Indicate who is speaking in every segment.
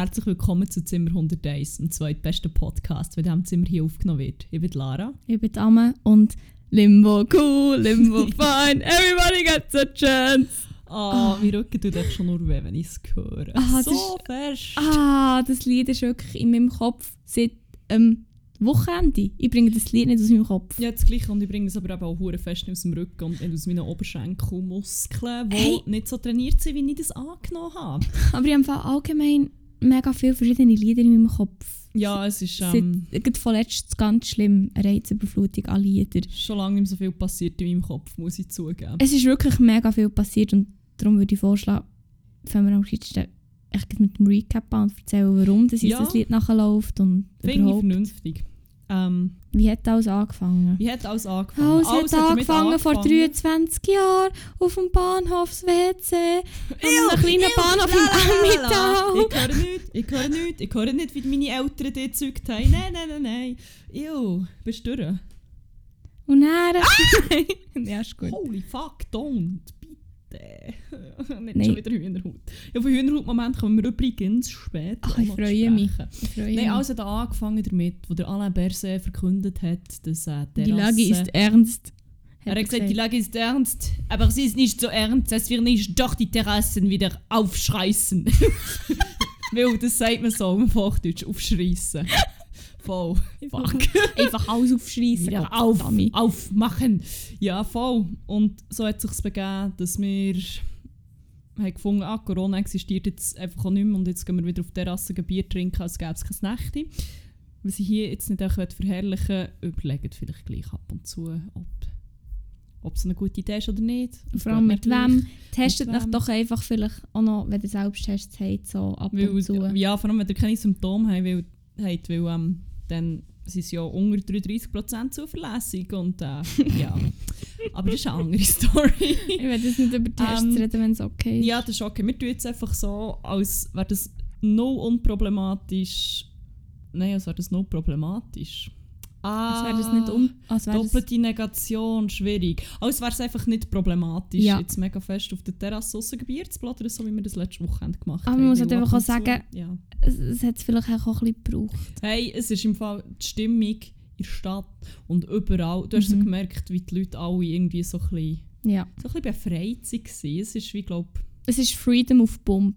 Speaker 1: Herzlich willkommen zu Zimmer 101, dem zweitbesten Podcast, der in diesem Zimmer hier aufgenommen wird. Ich bin Lara.
Speaker 2: Ich bin Amme und Limbo cool, Limbo fine, everybody gets a chance.
Speaker 1: Ah, oh, mein Rücken tut echt schon nur weh, wenn ich es höre.
Speaker 2: Ah,
Speaker 1: so
Speaker 2: das
Speaker 1: fest.
Speaker 2: Ah, das Lied ist wirklich in meinem Kopf seit ähm, Wochenende. Ich bringe das Lied nicht aus meinem Kopf.
Speaker 1: Ja, das Gleiche. Und ich bringe es aber eben auch hure fest aus dem Rücken und nicht aus meinen Oberschenkelmuskeln, die
Speaker 2: Hey.
Speaker 1: nicht so trainiert sind, wie ich das angenommen habe.
Speaker 2: Aber ich habe allgemein mega viele verschiedene Lieder in meinem Kopf.
Speaker 1: Ja, es ist ähm,
Speaker 2: Seit, vorletzt ganz schlimm, eine Reizüberflutung an Lieder.
Speaker 1: schon lange nicht so viel passiert in meinem Kopf, muss ich zugeben.
Speaker 2: Es ist wirklich mega viel passiert und darum würde ich vorschlagen, fangen wir am echt mit dem Recap an und erzählen, warum das
Speaker 1: Ja.
Speaker 2: das Lied nachläuft und
Speaker 1: Finde ich vernünftig. Ähm,
Speaker 2: Wie hat alles angefangen?
Speaker 1: wie hat alles angefangen?
Speaker 2: Alles hat
Speaker 1: damit
Speaker 2: angefangen vor
Speaker 1: angefangen.
Speaker 2: 23 Jahren auf dem Bahnhofs-WC. An
Speaker 1: Ew,
Speaker 2: einem kleinen Bahnhof im Emmental.
Speaker 1: Ich höre nichts, ich höre nichts, ich höre nicht, wie meine Eltern die gezeugt haben. Nein, nein, nein, nein. Ew, bist du durch?
Speaker 2: Und dann... ja, ist gut.
Speaker 1: Holy fuck, don't, bitte. nicht
Speaker 2: Nein.
Speaker 1: schon wieder Hühnerhaut. Ja, von Hühnerhaut-Moment kommen wir übrigens später
Speaker 2: Ach, ich freue mich. Ich freue
Speaker 1: Nein, also da angefangen damit, wo der Alain Berset verkündet hat, dass äh, die
Speaker 2: Die Lage
Speaker 1: Terrasse-
Speaker 2: ist ernst.
Speaker 1: Er hat gesagt, die Lage ist ernst, aber sie ist nicht so ernst, dass wir nicht doch die Terrassen wieder aufschreißen. Weil das sagt man so im Hochdeutsch, aufschreissen. Voll. Fuck.
Speaker 2: Einfach alles aufschreissen.
Speaker 1: Wieder auf, aufmachen. Ja, voll. Und so hat es sich begeben, dass wir haben gefunden, ah, Corona existiert jetzt einfach auch nicht mehr und jetzt gehen wir wieder auf die Terrasse ein Bier trinken, als gäbe es kein Nächte. Was ich hier jetzt nicht auch verherrlichen überlegt vielleicht gleich ab und zu, ob, ob es eine gute Idee ist oder nicht. Es
Speaker 2: Vor allem mit wem. Testet
Speaker 1: Mit wem?
Speaker 2: doch einfach vielleicht auch noch, wenn ihr Selbsttests habt, so ab und zu.
Speaker 1: Weil, ja, vor allem, wenn ihr keine Symptome habt, weil, habt, weil ähm, dann sind sie ja unter 33% zuverlässig und äh, ja. Aber das ist eine andere Story.
Speaker 2: Ich will jetzt nicht über Tests
Speaker 1: Ähm,
Speaker 2: reden, wenn es okay ist.
Speaker 1: ja, das ist okay. Wir tun jetzt einfach so, als wäre das no unproblematisch. Nein, als wäre das no problematisch. Ah,
Speaker 2: Als wäre das nicht um... Als wäre das,
Speaker 1: Doppelte Negation, schwierig. Als wäre es einfach nicht problematisch,
Speaker 2: Ja.
Speaker 1: jetzt mega fest auf der Terrasse Bier zu plaudern, so wie wir das letzte Wochenende gemacht
Speaker 2: Aber
Speaker 1: haben.
Speaker 2: man muss halt einfach auch sagen-
Speaker 1: Ja.
Speaker 2: es, es hat es vielleicht auch ein bisschen gebraucht.
Speaker 1: Hey, es ist im Fall die Stimmung in der Stadt und überall. Du hast so
Speaker 2: Mhm.
Speaker 1: gemerkt, wie die Leute alle irgendwie so ein bisschen,
Speaker 2: Ja.
Speaker 1: so ein bisschen befreit waren. Es ist wie, glaube
Speaker 2: Es ist Freedom of Bump.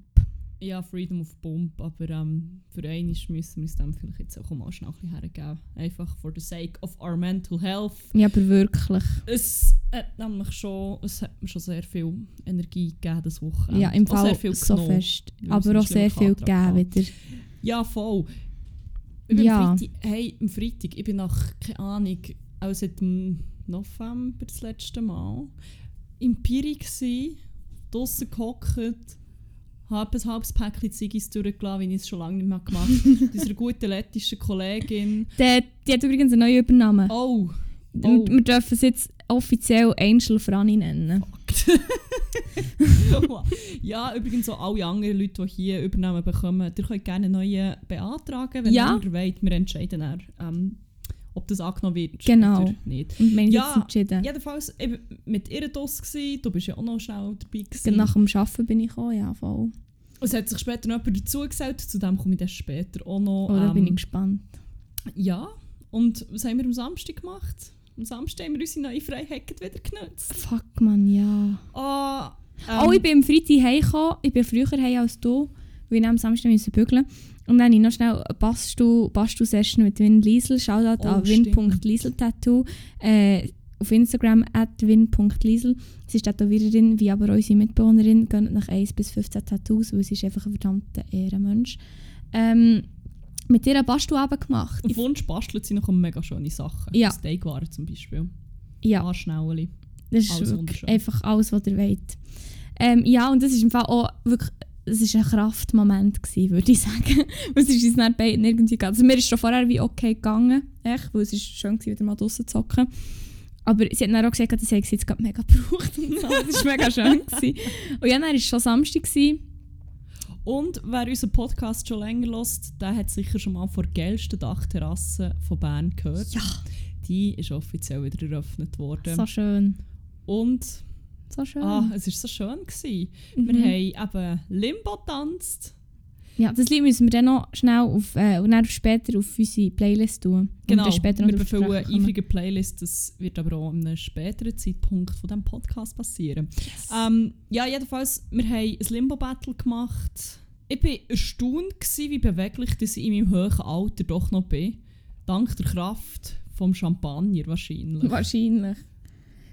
Speaker 1: Ja, Freedom of Bomb, aber ähm, für einmal müssen wir uns dem vielleicht jetzt auch mal schnell ein bisschen hergeben. Einfach for the sake of our mental health.
Speaker 2: Ja, aber wirklich.
Speaker 1: Es hat nämlich schon, es hat mir schon sehr viel Energie gegeben das Wochenende.
Speaker 2: ja, im Fall so
Speaker 1: genommen.
Speaker 2: fest. Aber
Speaker 1: einen
Speaker 2: auch sehr viel gegeben wieder.
Speaker 1: Ja, voll. Ich bin
Speaker 2: Ja.
Speaker 1: am Freitag, hey, am Freitag, ich bin nach, keine Ahnung, auch seit dem November das letzte Mal, im Piri gsi, draussen gehockt, habe ein halbes Päckchen Ziggis durchgelassen, wie ich es schon lange nicht mehr gemacht habe. Unserer guten lettischen Kollegin.
Speaker 2: Der, die hat übrigens einen neuen Übernamen.
Speaker 1: Oh,
Speaker 2: Und
Speaker 1: oh.
Speaker 2: Wir dürfen es jetzt offiziell Angel Franny nennen.
Speaker 1: ja, übrigens auch alle anderen Leute, die hier Übernahmen bekommen, ihr könnt gerne neue beantragen, wenn
Speaker 2: Ja.
Speaker 1: ihr wollt. Wir entscheiden dann, ähm, ob das angenommen wird
Speaker 2: Genau.
Speaker 1: oder nicht.
Speaker 2: Und wir haben
Speaker 1: Ja,
Speaker 2: entschieden.
Speaker 1: Jedenfalls eben mit ihr Doss gsi, du bist ja auch noch schnell dabei gewesen.
Speaker 2: Nach dem Arbeiten bin ich auch, ja, voll.
Speaker 1: Es hat sich später noch jemand dazu gesagt, zu dem komme ich dann später auch noch.
Speaker 2: Oh, da bin ich
Speaker 1: ähm,
Speaker 2: gespannt.
Speaker 1: Ja, und was haben wir am Samstag gemacht? Am Samstag haben wir unsere neue Freiheit wieder genutzt.
Speaker 2: Fuck, man, ja.
Speaker 1: Ah,
Speaker 2: oh, ich bin am Freitag heimgekommen. Ich bin früher heim als du, weil ich am Samstag musste bügeln Und dann habe ich noch schnell eine Bastu-Session mit Win Liesel. Shoutout
Speaker 1: Oh,
Speaker 2: an win.lieseltattoo. Äh, auf Instagram at win.liesel. Sie ist Tätowiererin, wie aber unsere Mitbewohnerin. Gehen nach 1 bis 15 Tattoos, weil sie ist einfach ein verdammter Ehrenmensch. Ähm, mit ihr einen Bastu-Abend gemacht.
Speaker 1: Auf Wunsch bastelt sie noch mega schöne Sachen.
Speaker 2: Ja.
Speaker 1: Steakwaren zum Beispiel.
Speaker 2: Ja.
Speaker 1: Anschnäueli.
Speaker 2: Das ist
Speaker 1: Alles
Speaker 2: einfach alles, was ihr wollt. Ähm, ja, und das ist im Fall auch wirklich es ist ein Kraftmoment gewesen, würde ich sagen. Es ist uns dann beiden irgendwie gegangen. Also mir ist schon vorher wie okay gegangen, echt, weil es ist schön gewesen, wieder mal draussen zu hocken. Aber sie hat dann auch gesagt, dass sie jetzt gerade mega gebraucht und so. Das war mega schön. Gewesen. Und ja, dann war es schon Samstag. Gewesen.
Speaker 1: Und wer unseren Podcast schon länger hört, der hat sicher schon mal von der geilsten Dachterrasse von Bern gehört.
Speaker 2: Ja,
Speaker 1: Die ist offiziell wieder eröffnet worden.
Speaker 2: so schön.
Speaker 1: Und
Speaker 2: So schön.
Speaker 1: ah, es war so schön. Gewesen.
Speaker 2: Mhm.
Speaker 1: Wir haben eben Limbo getanzt.
Speaker 2: Ja, das Lied müssen wir dann noch schnell auf, äh, und dann später auf unsere Playlist tun.
Speaker 1: Genau,
Speaker 2: später
Speaker 1: wir befüllen eifrige Playlist. Das wird aber auch an einem späteren Zeitpunkt von diesem Podcast passieren. Ähm, ja, jedenfalls, wir haben ein Limbo-Battle gemacht. Ich war erstaunt, gewesen, wie beweglich dass ich in meinem hohen Alter doch noch bin. Dank der Kraft vom Champagner wahrscheinlich.
Speaker 2: Wahrscheinlich.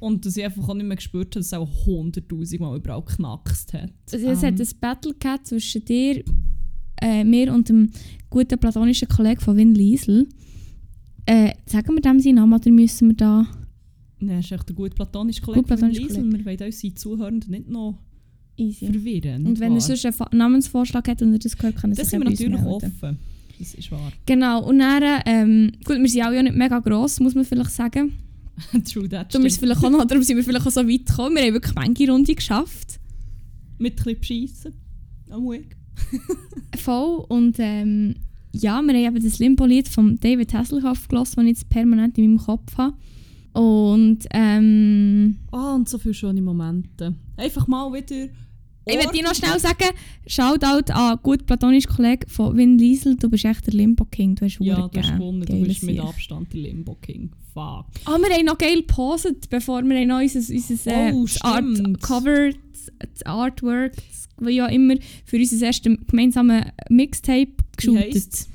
Speaker 1: Und dass ich einfach auch nicht mehr gespürt habe, dass es auch 100'000 Mal überall geknackst hat.
Speaker 2: Also, es
Speaker 1: Ähm,
Speaker 2: hat ein Battle gehabt zwischen dir, äh, mir und dem guten platonischen Kollegen von Win Liesel. Äh, sagen wir dem seinen Namen oder müssen wir da...
Speaker 1: Nein, das ist echt der gut platonische Kollege
Speaker 2: Gut platonische
Speaker 1: von Liesel. Wir wollen unsere Zuhörenden nicht noch
Speaker 2: Easy.
Speaker 1: verwirren.
Speaker 2: Und wenn er
Speaker 1: wahr?
Speaker 2: sonst einen Namensvorschlag hat und er das gehört, kann er
Speaker 1: Das
Speaker 2: sich
Speaker 1: sind
Speaker 2: ja
Speaker 1: wir natürlich offen. Das ist wahr.
Speaker 2: Genau, und dann, ähm, gut, wir sind auch ja nicht mega gross, muss man vielleicht sagen.
Speaker 1: True that.
Speaker 2: Darum, ist vielleicht auch noch, darum sind wir vielleicht auch so weit gekommen. Wir haben wirklich manche Runde geschafft.
Speaker 1: Mit ein bisschen. Am Weg.
Speaker 2: Voll. Und ähm, ja, wir haben eben das Limbo-Lied von David Hasselhoff gelassen, das ich jetzt permanent in meinem Kopf habe. Und ähm,
Speaker 1: Ah, und so viele schöne Momente. Einfach mal wieder.
Speaker 2: Ich möchte dir noch schnell sagen, Shoutout an gut platonischen Kollegen von Win Liesel, du bist echt der Limbo-King, du hast
Speaker 1: Ja, du hast gewonnen. Du bist mit. Abstand der Limbo King. Fuck.
Speaker 2: Ah, wir haben noch geil gepostet, bevor wir noch unser, unser äh,
Speaker 1: Oh,
Speaker 2: Art. Cover, das, Artwork, wie auch immer, für unser erstes gemeinsames Mixtape geshootet.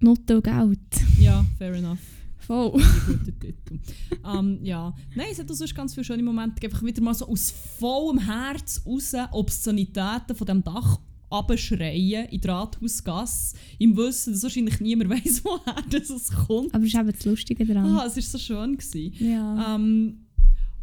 Speaker 2: und Geld.
Speaker 1: Ja, fair enough.
Speaker 2: Voll.
Speaker 1: Guter Titel. ähm, ja. Nein, es hat auch sonst ganz viele schöne Momente. gegeben. Einfach wieder mal so aus vollem Herz raus Obszönitäten von dem Dach abschreien in die Rathausgasse. Im Wissen, dass wahrscheinlich niemand weiß, woher das es kommt.
Speaker 2: Aber das ist eben das Lustige daran.
Speaker 1: Ah, es war so schön. Gewesen.
Speaker 2: Ja.
Speaker 1: Ähm,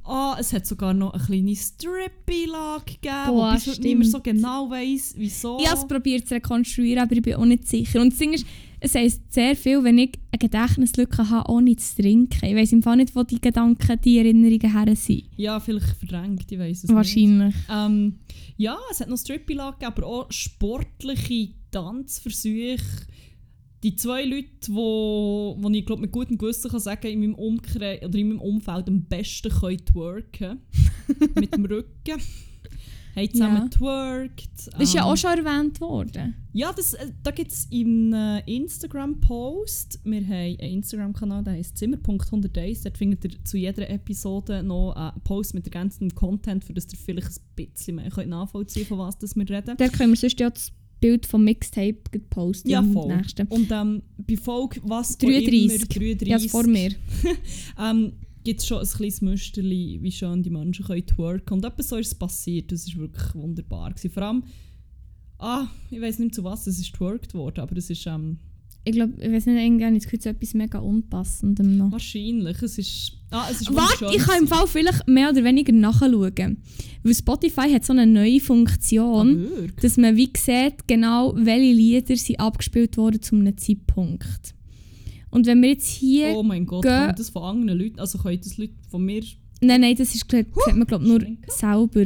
Speaker 1: ah, es hat sogar noch eine kleine Strip-Beilage gegeben,
Speaker 2: Boah,
Speaker 1: heute nicht mehr so genau weiss, wieso.
Speaker 2: Ich habe es probiert zu rekonstruieren, aber ich bin auch nicht sicher. Und das Ding ist, es heisst sehr viel, wenn ich eine Gedächtnislücke habe, ohne zu trinken. Ich weiss im Fall nicht, wo die Gedanken, die Erinnerungen her sind.
Speaker 1: Ja, vielleicht verdrängt, ich weiss es nicht.
Speaker 2: Wahrscheinlich.
Speaker 1: Ähm, ja, es hat noch Strip-Beilage, gegeben, aber auch sportliche Tanzversuche. Die zwei Leute, die wo, wo ich glaub, mit gutem Gewissen kann sagen in meinem, Umkreis, oder in meinem Umfeld am besten können twerken mit dem Rücken. Haben zusammen
Speaker 2: Ja.
Speaker 1: twerkt.
Speaker 2: Das ist ja
Speaker 1: ähm,
Speaker 2: auch schon erwähnt worden.
Speaker 1: Ja, das, äh, da gibt es einen äh, Instagram-Post. Wir haben einen Instagram-Kanal, der heißt Zimmer.100days. Dort findet ihr zu jeder Episode noch einen Post mit ergänzendem Content, für das ihr vielleicht ein bisschen mehr könnt nachvollziehen von was das wir reden.
Speaker 2: Da können wir sonst ja das Bild vom Mixtape posten.
Speaker 1: Ja, voll.
Speaker 2: nächsten.
Speaker 1: Und ähm, bei Folge was auch
Speaker 2: 33.
Speaker 1: immer, 33
Speaker 2: Ja, vor mir.
Speaker 1: ähm, gibt es schon ein kleines Müsterli, wie schön die Menschen können twerken. Und etwas so ist es passiert. Das war wirklich wunderbar. Gewesen. Vor allem, ah, ich weiß nicht zu was es ist twerkt worden, aber es ist ähm,
Speaker 2: Ich glaube, ich weiß nicht, irgendwann ist es etwas mega Unpassendem noch.
Speaker 1: wahrscheinlich. Es ist, ah, es ist
Speaker 2: Warte, ich kann im. Fall vielleicht mehr oder weniger nachschauen. Weil Spotify hat so eine neue Funktion,
Speaker 1: Ah,
Speaker 2: dass man wie sieht, genau welche Lieder sind abgespielt worden zu einem Zeitpunkt. Und wenn wir jetzt hier...
Speaker 1: Oh mein Gott,
Speaker 2: geh-
Speaker 1: kann das von anderen Leuten, also können das Leute von mir...
Speaker 2: Nein, nein, das ist, glaub- sieht man glaube nur selber.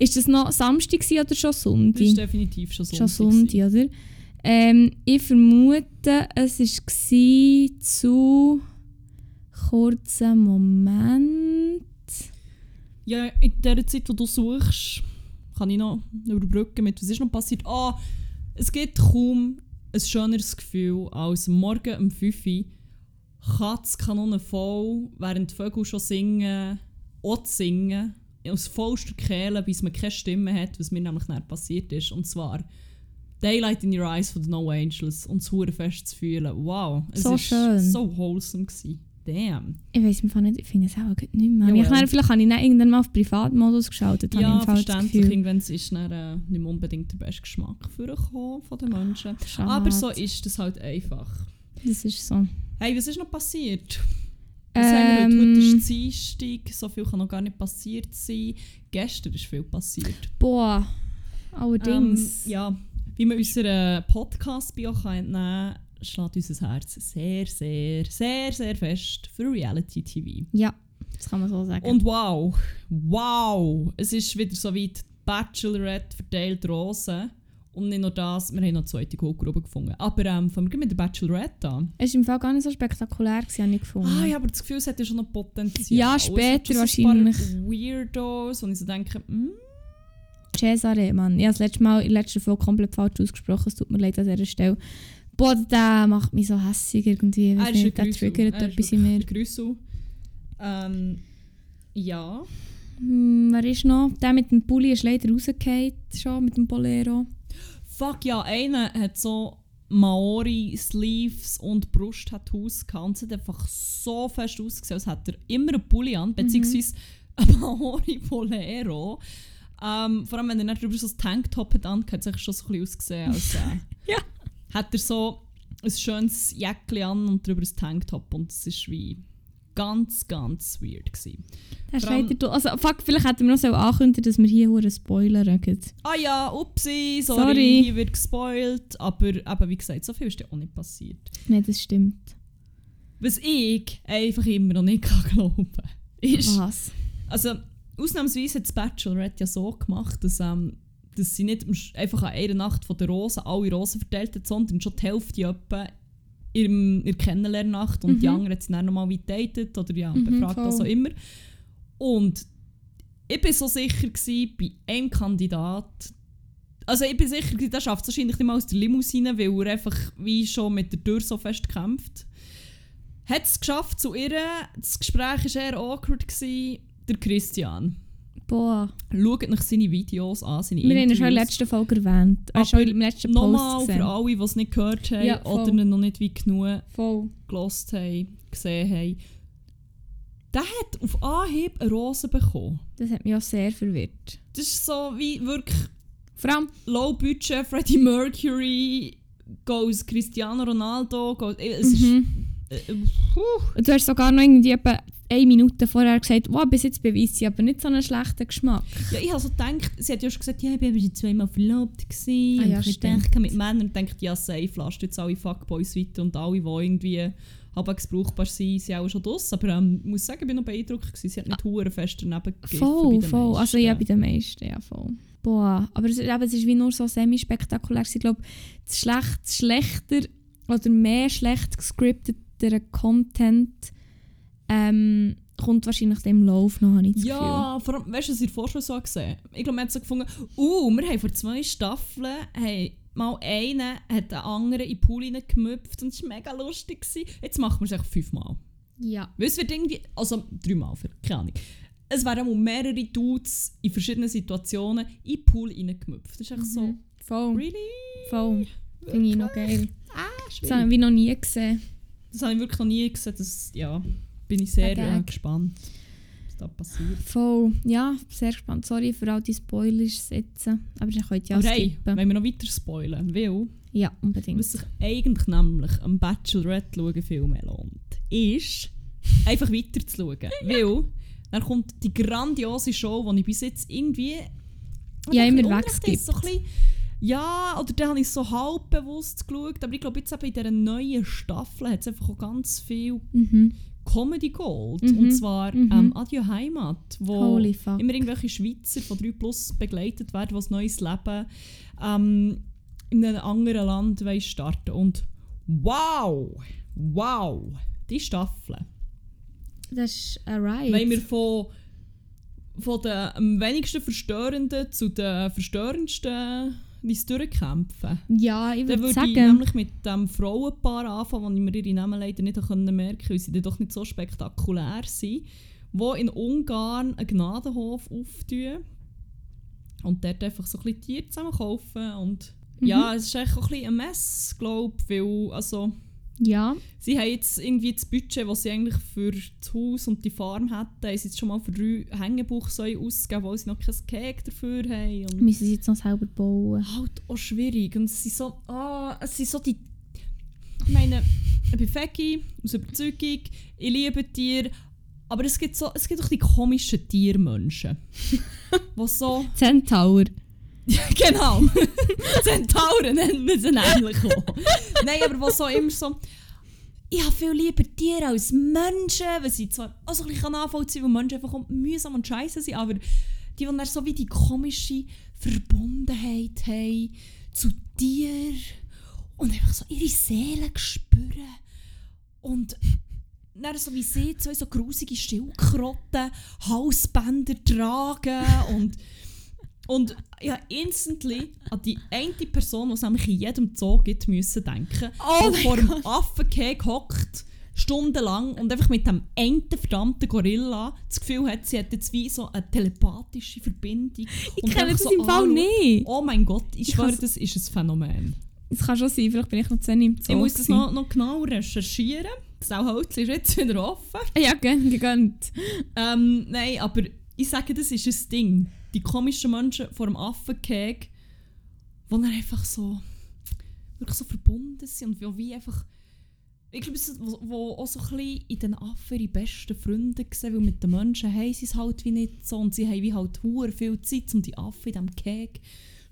Speaker 2: Ist das noch Samstag oder schon
Speaker 1: Das
Speaker 2: Sonntag?
Speaker 1: ist definitiv schon
Speaker 2: Schon
Speaker 1: Sonntag.
Speaker 2: Sonntag, oder? Ähm, ich vermute, es war zu kurzen Moment.
Speaker 1: Ja, in der Zeit, wo du suchst, kann ich noch überbrücken mit, was ist noch passiert. Ah, es gibt kaum ein schöneres Gefühl, als morgen um 5 Uhr Katzkanonen voll, während die Vögel schon singen, auch singen, aus vollster Kehle, bis man keine Stimme hat, was mir nämlich dann passiert ist. Und zwar Daylight in Your Eyes von No Angels und das Hurenfest zu fühlen. Wow, es
Speaker 2: So
Speaker 1: ist
Speaker 2: schön.
Speaker 1: so wholesome gewesen. Damn.
Speaker 2: Ich weiß Fall nicht, ich finde es auch nicht mehr.
Speaker 1: Ja,
Speaker 2: ich dann, vielleicht habe ich dann irgendwann mal auf Privatmodus geschaltet.
Speaker 1: Ja, verständlich. Irgendwann ist dann äh, nicht mehr unbedingt der beste Geschmack vorgekommen von den Menschen.
Speaker 2: Schade.
Speaker 1: Aber so ist das halt einfach.
Speaker 2: Das ist so.
Speaker 1: Hey, was ist noch passiert? Was haben wir heute?
Speaker 2: Ähm,
Speaker 1: Heute ist Dienstag, so viel kann noch gar nicht passiert sein. Gestern ist viel passiert.
Speaker 2: Boah, allerdings.
Speaker 1: Ähm, ja, wie man unseren Podcast-Bio kann entnehmen kann, schlägt unser Herz sehr, sehr, sehr, sehr fest für Reality-TV.
Speaker 2: Ja, das kann man so sagen.
Speaker 1: Und wow, wow, es ist wieder so weit, Bachelorette verteilt Rosen. Und nicht nur das, wir haben noch eine zweite Goldgrube gefunden. Aber ähm, fangen wir mit der Bachelorette an.
Speaker 2: es war im Fall gar nicht so spektakulär, gewesen, habe ich gefunden.
Speaker 1: Ah, habe aber das Gefühl, es hat ja schon noch Potenzial.
Speaker 2: Ja, später
Speaker 1: schon so ein
Speaker 2: wahrscheinlich.
Speaker 1: paar Weirdos, und ich so denke, hm,
Speaker 2: Cesare, Mann. Ich habe das letzte Mal in der letzten Folge komplett falsch ausgesprochen. Es tut mir leid an dieser Stelle. Boah, der macht mich so hässig irgendwie. Ich
Speaker 1: Er ist
Speaker 2: nicht, der triggert
Speaker 1: Er
Speaker 2: etwas in mir.
Speaker 1: Grüssel. Ähm, ja.
Speaker 2: Hm, wer ist noch? Der mit dem Pulli ist leider rausgefallen, schon mit dem Bolero.
Speaker 1: Fuck ja, einer hat so Maori-Sleeves und Brust-Tattoos gehabt. Hat einfach so fest ausgesehen, als hätte er immer einen Pulli an, beziehungsweise ein Maori-Bolero. Ähm, vor allem, wenn er nicht drüber so ein Tanktop hat hat es schon so ein bisschen ausgesehen, als äh,
Speaker 2: Ja.
Speaker 1: hat er so ein schönes Jäckchen an und drüber ein Tanktop. Und es ist wie ganz, ganz weird gewesen. Vor allem-.
Speaker 2: Also, fuck, vielleicht hätten wir noch so ankündigen, dass wir hier einen Spoiler regen.
Speaker 1: Ah ja, upsi, sorry,
Speaker 2: Sorry.
Speaker 1: hier wird gespoilt. Aber eben, wie gesagt, so viel ist ja auch nicht passiert.
Speaker 2: Nein, das stimmt.
Speaker 1: Was ich einfach immer noch nicht kann glauben ist,
Speaker 2: Was?
Speaker 1: also ausnahmsweise hat das Bachelorette ja so gemacht, dass, ähm, dass sie nicht einfach an einer Nacht von der Rosen alle Rosen verteilt hat, sondern schon die Hälfte etwa in der Kennenlernnacht und die
Speaker 2: Mhm.
Speaker 1: andere hat sie dann nochmal datet oder ja,
Speaker 2: Mhm,
Speaker 1: befragt, was auch immer. Und ich war so sicher, gewesen, bei einem Kandidat, also ich bin sicher, der schafft es wahrscheinlich nicht mal aus der Limousine, weil er einfach wie schon mit der Tür so fest kämpft. Hat es geschafft zu ihr, das Gespräch war eher awkward, gewesen, der Christian.
Speaker 2: Boah.
Speaker 1: Schaut nach seine Videos an, seine
Speaker 2: Wir haben ihn schon in der
Speaker 1: Interviews.
Speaker 2: letzten Folge erwähnt. Er ist schon im letzten
Speaker 1: Nochmal
Speaker 2: Post
Speaker 1: für
Speaker 2: gesehen.
Speaker 1: alle, die es nicht gehört haben
Speaker 2: Ja,
Speaker 1: oder ihn noch nicht wie genug
Speaker 2: Voll.
Speaker 1: gelost haben, gesehen haben. Der hat auf Anhieb eine Rose bekommen.
Speaker 2: Das hat mich auch sehr verwirrt.
Speaker 1: Das ist so wie wirklich
Speaker 2: Vor allem,
Speaker 1: Low Budget, Freddie Mercury, goes Cristiano Ronaldo, goes, es ist,
Speaker 2: mhm.
Speaker 1: äh, äh, puh.
Speaker 2: du hast sogar noch irgendwie etwa eine Minute vorher gesagt, wow, bis jetzt beweist sie aber nicht so einen schlechten Geschmack.
Speaker 1: Ja, ich habe so gedacht, sie hat ja schon gesagt, ja, ich schon zweimal verlobt gewesen.
Speaker 2: Ah ja,
Speaker 1: und ich denke mit Männern und denkt, ja, safe, lasst jetzt alle Fuckboys weiter und alle, die irgendwie abgebrauchbar sind, sind auch schon draus. Aber ähm, ich muss sagen, ich bin noch beeindruckt gewesen. Sie hat nicht hure fest daneben gegriffen
Speaker 2: Voll, voll. Also ja, bei
Speaker 1: meisten.
Speaker 2: den meisten, ja, voll. Boah, aber es, eben, es ist wie nur so semi-spektakulär. Ich glaube, das, schlecht, schlechter oder mehr schlecht gescripteter Content ähm, kommt wahrscheinlich dem Lauf noch, habe ich das
Speaker 1: Ja, vor allem, weißt du, was ich vorher schon so gesehen Ich glaube, man hat so gefunden, uh, wir haben vor zwei Staffeln hey, mal einen hat den anderen in den Pool gemüpft und es war mega lustig. Gewesen. Jetzt machen wir es einfach fünfmal.
Speaker 2: Gefühl. Ja.
Speaker 1: Weil es wird irgendwie, also dreimal, für, keine Ahnung. Es werden mehrere Dudes in verschiedenen Situationen in den Pool reingemüpft. Das ist echt so,
Speaker 2: Mhm. Voll,
Speaker 1: really?
Speaker 2: voll. Finde ich noch geil.
Speaker 1: Ah,
Speaker 2: Das
Speaker 1: schwierig.
Speaker 2: habe ich noch nie gesehen.
Speaker 1: Das habe ich wirklich noch nie gesehen. Das, ja, bin ich sehr äh, gespannt, was da passiert.
Speaker 2: Voll. Ja, sehr gespannt. Sorry für all die Spoilers setzen. Aber ihr könnt ja
Speaker 1: Aber hey,
Speaker 2: skippen.
Speaker 1: wenn wir noch weiter spoilen, weil
Speaker 2: Ja, unbedingt.
Speaker 1: was sich eigentlich nämlich am Bachelorette schauen viel mehr lohnt, ist einfach weiter zu schauen. Weil dann kommt die grandiose Show, die ich bis jetzt irgendwie
Speaker 2: Ja, immer wegskippt.
Speaker 1: So ja, oder dann habe ich so halb bewusst geschaut, aber ich glaube jetzt eben in dieser neuen Staffel hat es einfach auch ganz viel
Speaker 2: Mhm.
Speaker 1: Comedy Gold.
Speaker 2: Mhm,
Speaker 1: Und zwar
Speaker 2: mhm.
Speaker 1: ähm, Adieu Heimat, wo immer irgendwelche Schweizer von 3 Plus begleitet werden, ein neues Leben ähm, in einem anderen Land wollen starten Und wow, wow, die Staffel.
Speaker 2: Das ist ein Ride.
Speaker 1: Wenn wir von, von den am wenigsten verstörenden zu den verstörendsten uns durchkämpfen.
Speaker 2: ja, ich
Speaker 1: Dann
Speaker 2: würde
Speaker 1: würde ich
Speaker 2: sagen,
Speaker 1: nämlich mit dem Frauenpaar anfangen, wo ich mir ihre Namen leider nicht merken weil sie dann doch nicht so spektakulär sind, wo in Ungarn einen Gnadenhof auftun und dort einfach so ein bisschen Tiere zusammen kaufen und
Speaker 2: Mhm.
Speaker 1: ja, es ist echt auch ein bisschen ein Mess, glaube ich, weil also,
Speaker 2: ja,
Speaker 1: sie haben jetzt irgendwie das Budget, das sie eigentlich für das Haus und die Farm hätten, haben sie jetzt schon mal für drei Hängebuchsäue ausgegeben, weil sie noch kein Cake dafür haben und
Speaker 2: müssen sie jetzt noch selber bauen.
Speaker 1: halt auch schwierig. Und es sind so, ah, es sind so die. Ich meine, ich bin Fegi, aus Überzeugung, ich liebe Tiere, aber es gibt, so, es gibt auch die komischen Tiermenschen. die so.
Speaker 2: Centaur.
Speaker 1: genau! Zentauren nennen sie nämlich auch. Nein, aber was so immer so. Ich habe viel lieber Tiere als Menschen, weil sie zwar auch so ein bisschen nachvollziehen, weil Menschen einfach mühsam und scheiße sind, aber die, die so wie die komische Verbundenheit haben zu dir und einfach so ihre Seele spüren und dann so wie sie zwei so grusige Schildkröten Halsbänder tragen und Und ja, instantly an die eine Person, die es nämlich in jedem Zoo gibt, müssen denken,
Speaker 2: Oh
Speaker 1: die vor dem Affenkeg hockt, stundenlang und einfach mit dem einen verdammten Gorilla das Gefühl hat, sie hat jetzt wie so eine telepathische Verbindung.
Speaker 2: Ich kenne das
Speaker 1: so
Speaker 2: im Fall nicht.
Speaker 1: Oh mein Gott, ich
Speaker 2: Ich
Speaker 1: schwöre, das ist ein Phänomen.
Speaker 2: Es kann schon sein, vielleicht bin ich noch zu im Zoo.
Speaker 1: ich muss das noch, noch genau recherchieren. Das Holz ist jetzt wieder offen.
Speaker 2: Ja, gönn- gegönnt.
Speaker 1: Ähm, nein, aber ich sage, das ist ein Ding. Die komischen Menschen vor dem Affenkeg, wo dann einfach so wirklich so verbunden sind und wie einfach ich glaube, wo, wo auch so ein bisschen in den Affen ihre besten Freunde sehen, weil mit den Menschen haben sie es halt wie nicht so und sie haben wie halt hure viel Zeit, um die Affen in diesem Keg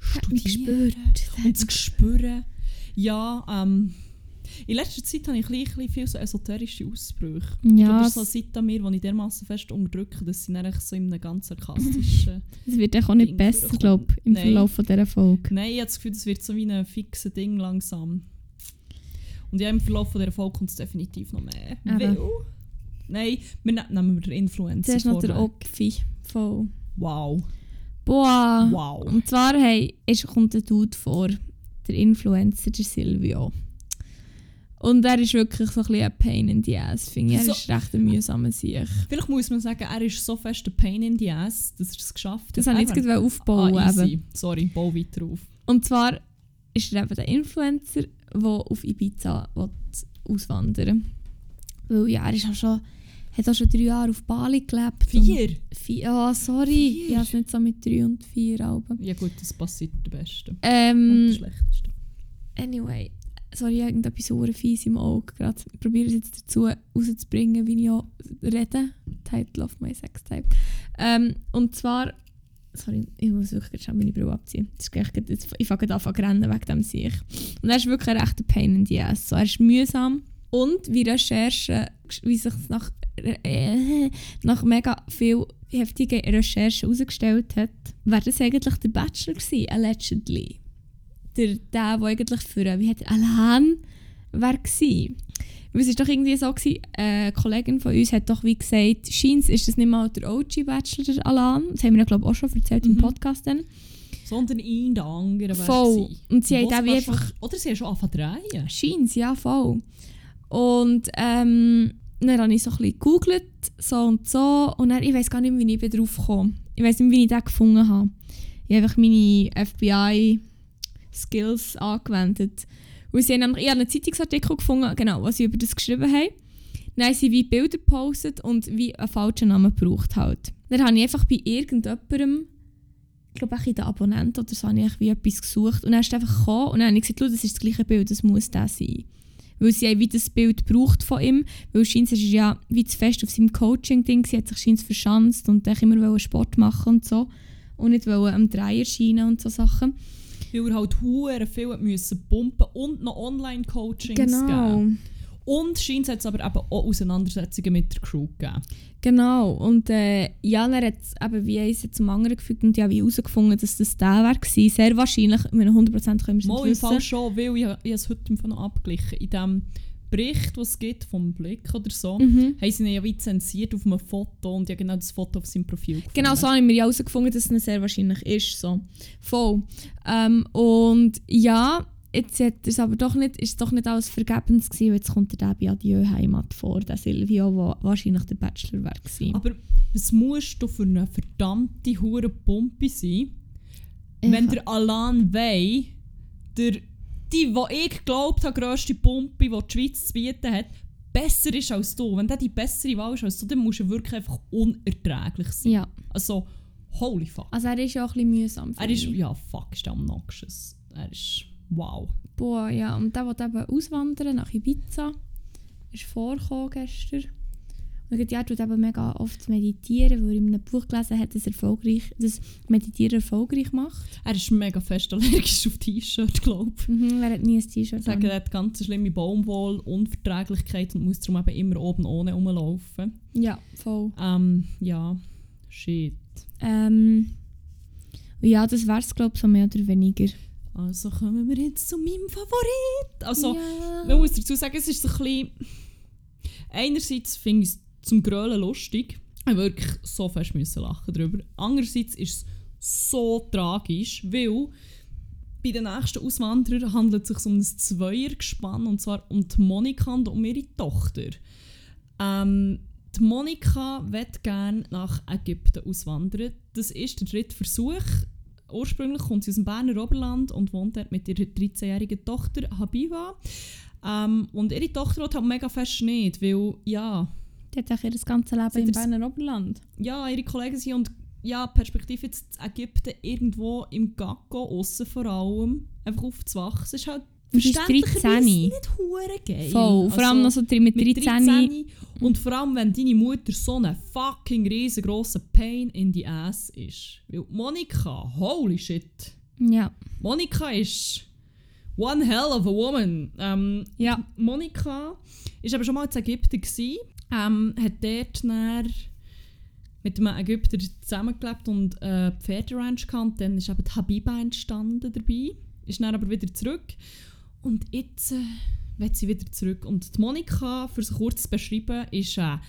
Speaker 1: studieren und zu spüren. Ja, ähm, in letzter Zeit habe ich ein bisschen viel so esoterische Ausbrüche. Ich glaube,
Speaker 2: Ja,
Speaker 1: das ist so eine
Speaker 2: es
Speaker 1: Seite an mir, die ich dermaßen fest unterdrücke, dass sie dann so in einem ganz sarkastischen...
Speaker 2: es wird auch nicht
Speaker 1: Ding
Speaker 2: besser, glaube ich, im
Speaker 1: Nein.
Speaker 2: Verlauf von dieser Folge.
Speaker 1: Nein, ich habe das Gefühl, das wird so wie ein fixes Ding langsam. Und ja, im Verlauf von dieser Folge kommt es definitiv noch mehr. Weil... Nein, wir ne nehmen wir den Influencer
Speaker 2: Zuerst noch der. Opfi. Voll.
Speaker 1: Wow.
Speaker 2: Boah.
Speaker 1: Wow.
Speaker 2: Und zwar hey, ist, kommt der Dude vor, der Influencer, der Silvio. Und er ist wirklich so ein bisschen ein Pain in the Ass, finde ich. Er
Speaker 1: So-
Speaker 2: ist recht ein mühsamer Sieg.
Speaker 1: Vielleicht muss man sagen, er ist so fest ein Pain in the Ass, dass er es geschafft
Speaker 2: Das
Speaker 1: hat.
Speaker 2: wollte ich jetzt
Speaker 1: Er-
Speaker 2: gerade aufbauen.
Speaker 1: ah, easy. Sorry, bau weiter auf.
Speaker 2: Und zwar ist er eben der Influencer, der auf Ibiza will auswandern will. Weil ja, er ist auch schon, hat auch schon drei Jahre auf Bali gelebt.
Speaker 1: Vier?
Speaker 2: Und vier oh, sorry.
Speaker 1: Vier?
Speaker 2: Ich habe es nicht so mit drei und vier Alben.
Speaker 1: Ja gut, das passiert der Besten. Und
Speaker 2: Ähm,
Speaker 1: der Schlechteste.
Speaker 2: anyway, sorry, irgendetwas so fies im Auge gerade. Probiere es jetzt dazu rauszubringen, wie ich auch rede. Title of my sex type. Ähm, und zwar, sorry, ich muss wirklich schnell meine Brille abziehen. Das ist gerade- jetzt- ich fange an zu rennen wegen dem sich. Und er ist wirklich ein rechter Pain in the ass. So, er ist mühsam. Und wie Recherchen, wie sich nach, äh, nach mega viel heftigen Recherchen herausgestellt hat, wäre das eigentlich der Bachelor gewesen, allegedly der, der, der eigentlich für, äh, wie hat er, Alain war. Weil es ist doch irgendwie so gewesen, eine Kollegin von uns hat doch wie gesagt, scheint ist das nicht mal der OG-Bachelor, der Alain. Das haben wir ja glaube ich auch schon erzählt im
Speaker 1: Mhm.
Speaker 2: Podcast dann.
Speaker 1: Sondern ihn, der andere
Speaker 2: Voll. Und sie haben auch wie einfach...
Speaker 1: Oder sie haben schon angefangen zu drehen.
Speaker 2: Scheint ja, voll. Und ähm, dann habe ich so ein bisschen gegoogelt, so und so. Und dann, ich weiß gar nicht mehr, wie ich bin drauf gekommen Ich weiß nicht mehr, wie ich den gefunden habe. Ich habe einfach meine FBI-Skills angewendet. Weil sie haben nämlich, ich habe einen Zeitungsartikel gefunden, genau, was sie über das geschrieben haben. Dann haben sie wie Bilder gepostet und wie einen falschen Namen gebraucht halt. Dann habe ich einfach bei irgendjemandem, ich glaube auch in den Abonnenten oder so, habe ich wie etwas gesucht. Und dann ist einfach gekommen und dann habe ich gesagt, «Schau, das ist das gleiche Bild, das muss das sein. Weil sie wie das Bild gebraucht von ihm, weil scheint ist er ja wie zu fest auf seinem Coaching-Ding, sie hat sich scheint verschanzt und immer Sport machen und so. Und nicht am Dreh erscheinen und so Sachen.
Speaker 1: Weil er halt hure viel müssen pumpen und noch Online-Coachings
Speaker 2: Genau.
Speaker 1: geben. Und scheint es aber eben auch Auseinandersetzungen mit der Crew gegeben.
Speaker 2: Genau. Und äh, ja, er hat eben wie eins zum anderen gefügt und ja wie herausgefunden, dass das der war. Sehr wahrscheinlich, mit 100% können wir es
Speaker 1: Mal im
Speaker 2: nicht
Speaker 1: Fall
Speaker 2: wissen.
Speaker 1: schon, weil ich, ich habe es heute noch abgeglichen. In dem Bericht, was es gibt vom Blick oder so,
Speaker 2: Mhm.
Speaker 1: haben sie ihn ja wie zensiert auf einem Foto und ja genau das Foto auf seinem Profil gefunden.
Speaker 2: Genau, so haben wir ja herausgefunden, dass es sehr wahrscheinlich ist. So. Voll. Ähm, und ja, jetzt hat es aber doch nicht, ist doch nicht alles vergebens gewesen. Jetzt kommt der bei Adieu Heimat vor, der Silvio, der wahrscheinlich der Bachelor war.
Speaker 1: Aber was musst du für eine verdammte hure Pumpe sein,
Speaker 2: Ich
Speaker 1: wenn der Alan Wey, der, die, wo ich geglaubt habe, grösste Pumpe, die die Schweiz zu bieten hat, besser ist als du. Wenn der die bessere Wahl ist als du, dann musst du wirklich einfach unerträglich sein.
Speaker 2: Ja,
Speaker 1: Also, holy fuck.
Speaker 2: also er ist ja auch ein bisschen mühsam.
Speaker 1: Er ist, ja, fuck, ist der obnoxious. Er ist, wow.
Speaker 2: Boah, ja. Und der will eben auswandern nach Ibiza. Ist vorgekommen gestern. Er ja, tut eben mega oft meditieren, weil er in einem Buch gelesen hat, dass, erfolgreich, dass Meditieren erfolgreich macht.
Speaker 1: Er ist mega fest allergisch auf T-Shirt, glaube ich.
Speaker 2: Mhm, er hat nie ein T-Shirt
Speaker 1: Ich sage,
Speaker 2: an.
Speaker 1: er hat ganz schlimme Baumwoll-Unverträglichkeit und muss darum eben immer oben ohne rumlaufen.
Speaker 2: Ja, voll.
Speaker 1: Ähm, ja, shit.
Speaker 2: Ähm, ja, das wär's, glaube ich, so mehr oder weniger.
Speaker 1: Also kommen wir jetzt zu meinem Favorit. Also,
Speaker 2: ja.
Speaker 1: man muss dazu sagen, es ist so ein bisschen... Einerseits finde ich es zum Grölen lustig. Ich wirklich so fest müssen lachen darüber. Andererseits ist es so tragisch, weil bei den nächsten Auswanderern handelt es sich um ein Zweiergespann, und zwar um die Monika und um ihre Tochter. Ähm, die Monika wird gerne nach Ägypten auswandern. Das ist der dritte Versuch. Ursprünglich kommt sie aus dem Berner Oberland und wohnt dort mit ihrer 13-jährigen Tochter Habiba. Ähm, und ihre Tochter hat halt mega fest nicht, weil ja,
Speaker 2: Die hat auch ihr ganzes Leben im Berner Oberland.
Speaker 1: ja, ihre Kollegen sind und ja, Perspektive jetzt Ägypten irgendwo im Gacko aussen vor allem einfach aufzuwachsen, ist halt
Speaker 2: Und ist
Speaker 1: verständlicherweise
Speaker 2: 13.
Speaker 1: nicht hure geil.
Speaker 2: Voll. Vor allem noch so drin mit
Speaker 1: mit
Speaker 2: 13.
Speaker 1: 13 und vor allem, wenn deine Mutter so ein fucking riesengroßer Pain in die Ass ist. Weil Monika, holy shit.
Speaker 2: Ja.
Speaker 1: Monika ist one hell of a woman. Ähm,
Speaker 2: Ja.
Speaker 1: Monika ist aber schon mal in Ägypten gsi, ähm, hat dort dann mit einem Ägypter zusammengelebt und äh, Pferderanch gehabt. Dann ist eben die Habiba entstanden dabei, ist dann aber wieder zurück und jetzt äh, will sie wieder zurück. Und die Monika, für sie kurz zu beschreiben, ist eine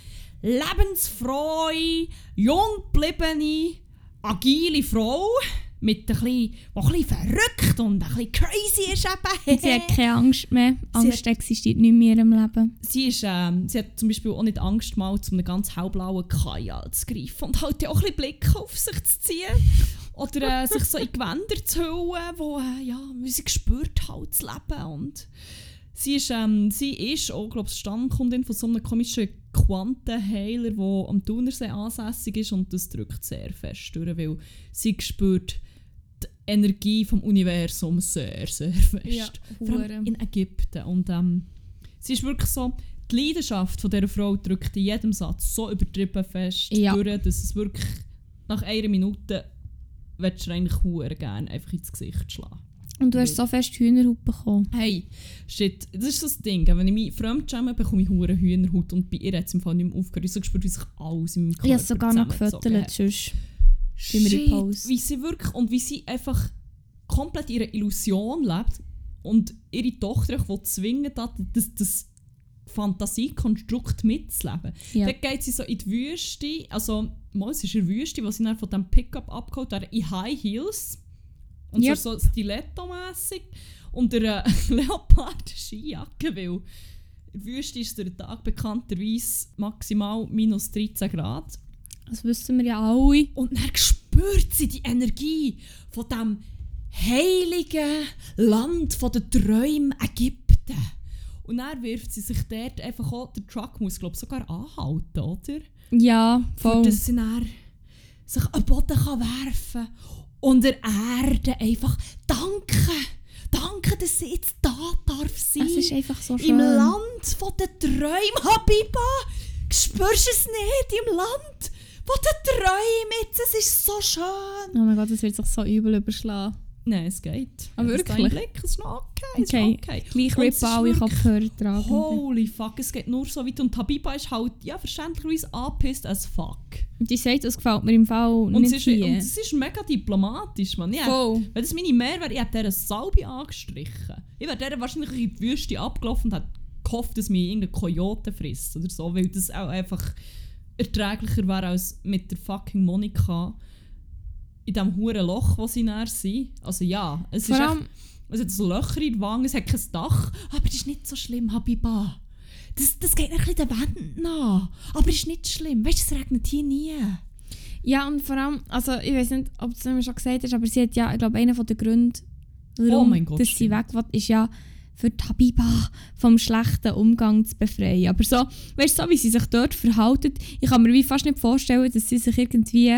Speaker 1: lebensfrohe, jung gebliebene, agile Frau mit ein bisschen, ein bisschen verrückt und ein bisschen crazy ist eben.
Speaker 2: Sie hat keine Angst mehr. Angst existiert nicht mehr in ihrem Leben.
Speaker 1: sie, ist, ähm, sie hat zum Beispiel auch nicht Angst, mal zu einem ganz hellblauen Kajal zu greifen und halt auch ein bisschen Blick auf sich zu ziehen. Oder äh, sich so in Gewänder zu hüllen, wo äh, ja, sie gespürt halt das Leben. Und sie ist, ähm, sie ist auch, glaube ich, Stammkundin von so einem komischen Quantenheiler, der am Thunersee ansässig ist und das drückt sehr fest durch, weil sie spürt Energie vom Universum sehr, sehr fest.
Speaker 2: Ja,
Speaker 1: Vor allem
Speaker 2: hure.
Speaker 1: in Ägypten. Und ähm, sie ist wirklich so, die Leidenschaft von dieser Frau drückt in jedem Satz so übertrieben fest
Speaker 2: Ja.
Speaker 1: durch, dass es wirklich nach einer Minute willst du eigentlich hure gerne einfach ins Gesicht schlagen.
Speaker 2: Und du hast so fest Hühnerhaut bekommen.
Speaker 1: Hey, shit, das ist so das Ding. Wenn ich mich fremd schäme, bekomme ich hure Hühnerhaut und bei ihr hat es im Fall nicht mehr aufgehört. Ich habe so gespürt, wie sich alles in meinem Körper
Speaker 2: Ich habe es sogar noch gefüttert, sonst.
Speaker 1: Shit,
Speaker 2: Pause.
Speaker 1: wie sie wirklich und wie sie einfach komplett ihre Illusion lebt und ihre Tochter will zwingen hat, das, das Fantasiekonstrukt mitzuleben.
Speaker 2: Ja.
Speaker 1: Dann geht sie so in die Wüste, also mal, es ist eine Wüste, wo sie dann von diesem Pickup abgeholt hat, in High Heels und
Speaker 2: Yep.
Speaker 1: so, so Stiletto-mässig und eine Leopard-Skijacke, weil in der Wüste ist der Tag bekannterweise maximal minus 13 Grad.
Speaker 2: Das wissen wir ja alle.
Speaker 1: Und dann spürt sie die Energie von dem heiligen Land von den Träumen Ägypten. Und dann wirft sie sich dort einfach auch, der Truck muss glaube sogar anhalten, oder?
Speaker 2: Ja,
Speaker 1: Für
Speaker 2: voll.
Speaker 1: dass sie dann sich den Boden kann werfen und der Erde einfach danken. Danke, dass sie jetzt da darf sein.
Speaker 2: Es ist einfach so schön.
Speaker 1: Im Land von den Träumen, Habiba! Spürst du es nicht? Im Land von den Träumen jetzt, es ist so schön!
Speaker 2: Oh mein Gott, das wird sich so übel überschlagen.
Speaker 1: Nein, es geht.
Speaker 2: Ah,
Speaker 1: Es ist
Speaker 2: wirklich?
Speaker 1: Blick, es ist noch okay.
Speaker 2: Okay.
Speaker 1: ist okay.
Speaker 2: Gleich rippen alle Kopfhörer tragen.
Speaker 1: Holy fuck, es geht nur so weit. Und Habiba ist halt, ja, verständlicherweise angepisst as fuck.
Speaker 2: Die sagt, das gefällt mir im Fall
Speaker 1: Und,
Speaker 2: nicht
Speaker 1: es ist, und es ist mega diplomatisch, man. Ja,
Speaker 2: Voll.
Speaker 1: wenn das meine Mehr wäre, ich hätte dieser Salbe angestrichen. Ich wäre der wahrscheinlich in die Wüste abgelaufen und hätte gehofft, dass mich irgendein Kojote frisst oder so, weil das auch einfach erträglicher wäre als mit der fucking Monika in diesem huren Loch, wo sie näher sind. Also ja, es
Speaker 2: Vor
Speaker 1: ist echt, es hat so Löcher in der Wange, es hat kein Dach, aber das ist nicht so schlimm, Habiba. Das, das geht ein bisschen den Wänden nach. Aber ist nicht schlimm. Weißt du, es regnet hier nie.
Speaker 2: ja, und vor allem, also ich weiß nicht, ob du es mir schon gesagt hast, aber sie hat ja, ich glaube, einer der Gründe, warum
Speaker 1: Oh Gott,
Speaker 2: dass sie weg will, ist ja für die Habiba vom schlechten Umgang zu befreien. Aber so, weißt du, so wie sie sich dort verhalten, ich kann mir wie fast nicht vorstellen, dass sie sich irgendwie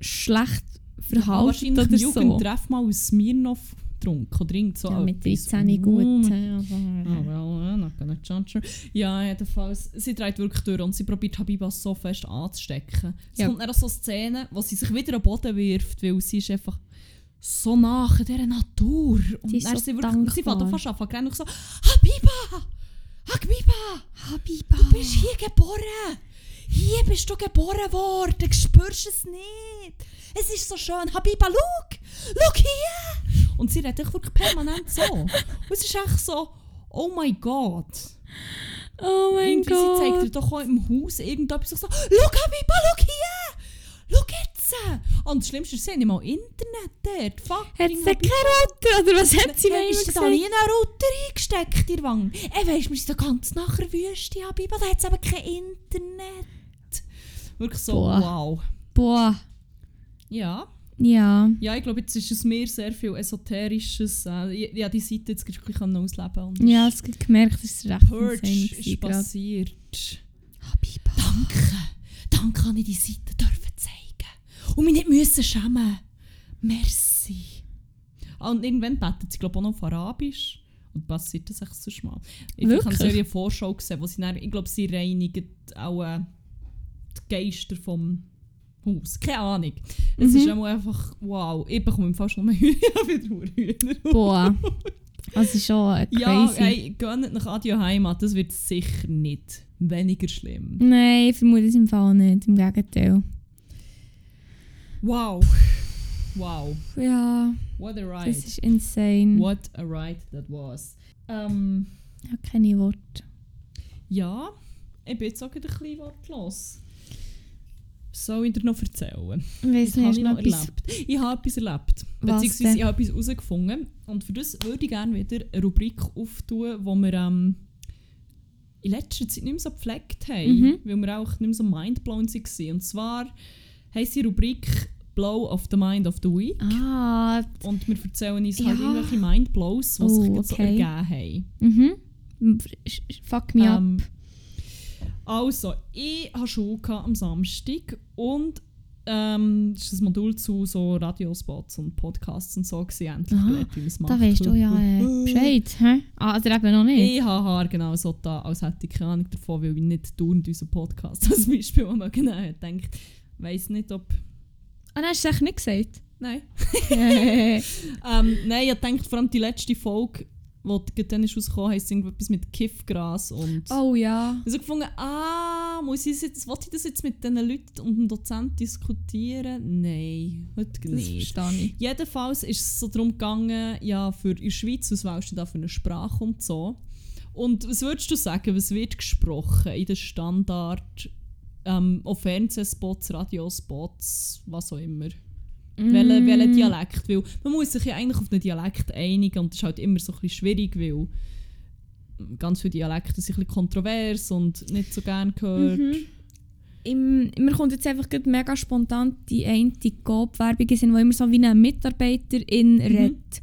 Speaker 2: schlecht verhalten
Speaker 1: wahrscheinlich
Speaker 2: oder so.
Speaker 1: Jugendtreff mal aus Smirnoff getrunken oder irgend so
Speaker 2: Ja, mit
Speaker 1: etwas.
Speaker 2: 13 gut.
Speaker 1: Mm.
Speaker 2: äh, aber-
Speaker 1: Oh, well, uh, not gonna judge her. Ja, jedenfalls. Sie dreht wirklich durch und sie probiert Habiba so fest anzustecken. Es
Speaker 2: Ja.
Speaker 1: kommt dann auch so Szenen, wo sie sich wieder am Boden wirft, weil sie ist einfach so an dieser Natur. Und
Speaker 2: Sie ist
Speaker 1: dann
Speaker 2: so
Speaker 1: sie wirklich, sie fängt fast an, fängt dann noch so «Habiba! Habiba!
Speaker 2: Habiba.
Speaker 1: Du bist hier geboren! Hier bist du geboren worden! Spürst du es nicht? Es ist so schön! Habiba, schau! Schau hier! Und sie redet wirklich permanent so. Und es ist echt so «Oh mein Gott!»
Speaker 2: Oh mein
Speaker 1: Irgendwie, sie zeigt
Speaker 2: Gott.
Speaker 1: dir doch auch im Haus irgendetwas. So, schau Habiba, schau hier! Schau jetzt! Und das Schlimmste ist, sie haben nicht mal Internet dort. Fuck.
Speaker 2: Hat sie keinen Router? Oder was hat sie mir
Speaker 1: ist
Speaker 2: immer
Speaker 1: da nie
Speaker 2: gesagt?
Speaker 1: ein Router eingesteckt in die Wange? Ey, weisst, wir sind da ganz nachher Wüste, Habiba, da hat es eben kein Internet. Wirklich so,
Speaker 2: Boah.
Speaker 1: wow.
Speaker 2: Boah.
Speaker 1: Ja.
Speaker 2: Ja.
Speaker 1: Ja, ich glaube, jetzt ist es mir sehr viel Esoterisches. Äh, ja, die Seite jetzt wirklich ausleben und
Speaker 2: Ja, es hat gemerkt, dass es recht
Speaker 1: Purge ist passiert.
Speaker 2: Habiba.
Speaker 1: Danke. Danke, kann ich die Seite. Und mich nicht müssen schämen. Merci. Ah, und irgendwann betet sie, glaube ich, auch noch auf Arabisch. Und passiert das echt so mal. Ich habe so eine Vorschau gesehen, wo sie dann, ich glaube, sie reinigen auch äh, die Geister vom Haus. Keine Ahnung. Es
Speaker 2: Mhm.
Speaker 1: ist auch einfach, wow, ich bekomme im Fall schon mal Hühner wieder.
Speaker 2: Boah. Also schon äh, crazy.
Speaker 1: Ja, hey, gönnt nach Adio Heimat, das wird sicher nicht weniger schlimm.
Speaker 2: Nein, ich vermute es im Fall nicht. Im Gegenteil.
Speaker 1: Wow. Wow.
Speaker 2: Ja,
Speaker 1: What a
Speaker 2: das
Speaker 1: ride.
Speaker 2: ist insane.
Speaker 1: What a ride that was. Ähm,
Speaker 2: Ich habe keine Worte.
Speaker 1: ja, ich bin jetzt auch ein bisschen wortlos. Soll ich dir noch erzählen?
Speaker 2: Ich weiss nicht,
Speaker 1: ich noch
Speaker 2: noch etwas...
Speaker 1: erlebt? Ich habe etwas erlebt.
Speaker 2: Was
Speaker 1: Beziehungsweise
Speaker 2: denn?
Speaker 1: ich habe etwas herausgefunden. Und für das würde ich gerne wieder eine Rubrik auftun, wo wir ähm, in letzter Zeit nicht mehr so gepflegt haben.
Speaker 2: Mhm.
Speaker 1: Weil wir auch nicht mehr so mindblown waren. Und zwar heisst die Rubrik Blow of the Mind of the Week.
Speaker 2: Ah,
Speaker 1: Und wir erzählen uns
Speaker 2: Ja.
Speaker 1: halt irgendwelche Mindblows, die
Speaker 2: Oh,
Speaker 1: sich jetzt so
Speaker 2: okay.
Speaker 1: ergeben haben.
Speaker 2: mhm. Fuck me up.
Speaker 1: Ähm, also, ich hatte Schule am Samstag und ähm, das ist ein Modul zu so Radiospots und Podcasts und so gewesen, endlich
Speaker 2: Aha,
Speaker 1: gelernt, wie man es macht.
Speaker 2: Da weißt du ja äh, Bescheid. Hä? Ah, oder eben noch nicht.
Speaker 1: Ich habe Haar genau so da, als hätte ich keine Ahnung davon, weil ich nicht dauernd unseren Podcast als Beispiel mal genau Ich weiss nicht, ob...
Speaker 2: Ah, nein, hast du es echt nicht gesagt?
Speaker 1: Nein.
Speaker 2: Äh,
Speaker 1: Ähm, nein, ich denke vor allem die letzte Folge, die dann ist rausgekommen, heisst irgendetwas mit Kiffgras und...
Speaker 2: oh ja.
Speaker 1: Also gefunden, ah, muss ich das jetzt, will ich das jetzt mit diesen Leuten und dem Dozent diskutieren? Nein, heute
Speaker 2: Das
Speaker 1: nicht.
Speaker 2: verstehe ich.
Speaker 1: Jedenfalls ist es so darum gegangen, ja, für in der Schweiz, was wählst du da für eine Sprache und so. Und was würdest du sagen, was wird gesprochen in den Standard, ähm, auf Fernsehspots, Radiospots, was auch immer?
Speaker 2: Mm.
Speaker 1: welcher Dialekt? Weil man muss sich ja eigentlich auf einen Dialekt einigen und das ist halt immer so ein bisschen schwierig, weil ganz viele Dialekte sind ein bisschen kontrovers und nicht so gern gehört.
Speaker 2: Mhm. Im, mir kommt jetzt einfach mega spontan die eine Coop-Werbung, sind, wo immer so wie ein Mitarbeiterin
Speaker 1: Mhm.
Speaker 2: redet.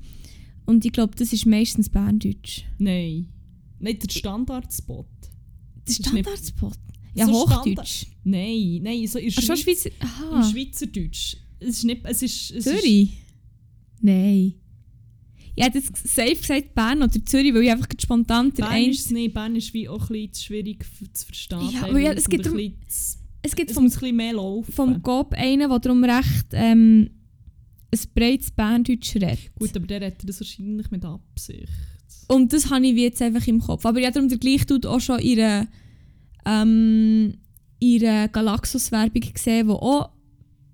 Speaker 2: Und ich glaube, das ist meistens Berndeutsch.
Speaker 1: Nein. Nicht der Standardspot. Nicht-
Speaker 2: Standardspot. Ja,
Speaker 1: So
Speaker 2: Hochdeutsch.
Speaker 1: Nein, nein, so in
Speaker 2: Ach,
Speaker 1: Schweiz,
Speaker 2: Schweizer.
Speaker 1: im. Schweizerdeutsch. Es ist nicht, es ist, es
Speaker 2: Zürich? Nein. Ich hätte jetzt safe gesagt Bern oder Zürich, weil ich einfach spontan
Speaker 1: Ist,
Speaker 2: der
Speaker 1: Bern ist es nicht, Bern ist wie auch ein bisschen schwierig zu verstehen.
Speaker 2: Ja, aber ja, es gibt
Speaker 1: ein
Speaker 2: um- Es gibt
Speaker 1: es
Speaker 2: vom,
Speaker 1: muss ein mehr laufen.
Speaker 2: vom Coop einen, der darum recht ähm, ein breites Berndeutsch redet.
Speaker 1: Gut, aber der redet das wahrscheinlich mit Absicht.
Speaker 2: Und das habe ich jetzt einfach im Kopf. Aber ja, darum der gleiche tut auch schon ihre ähm, ihre Galaxus-Werbung gesehen, wo auch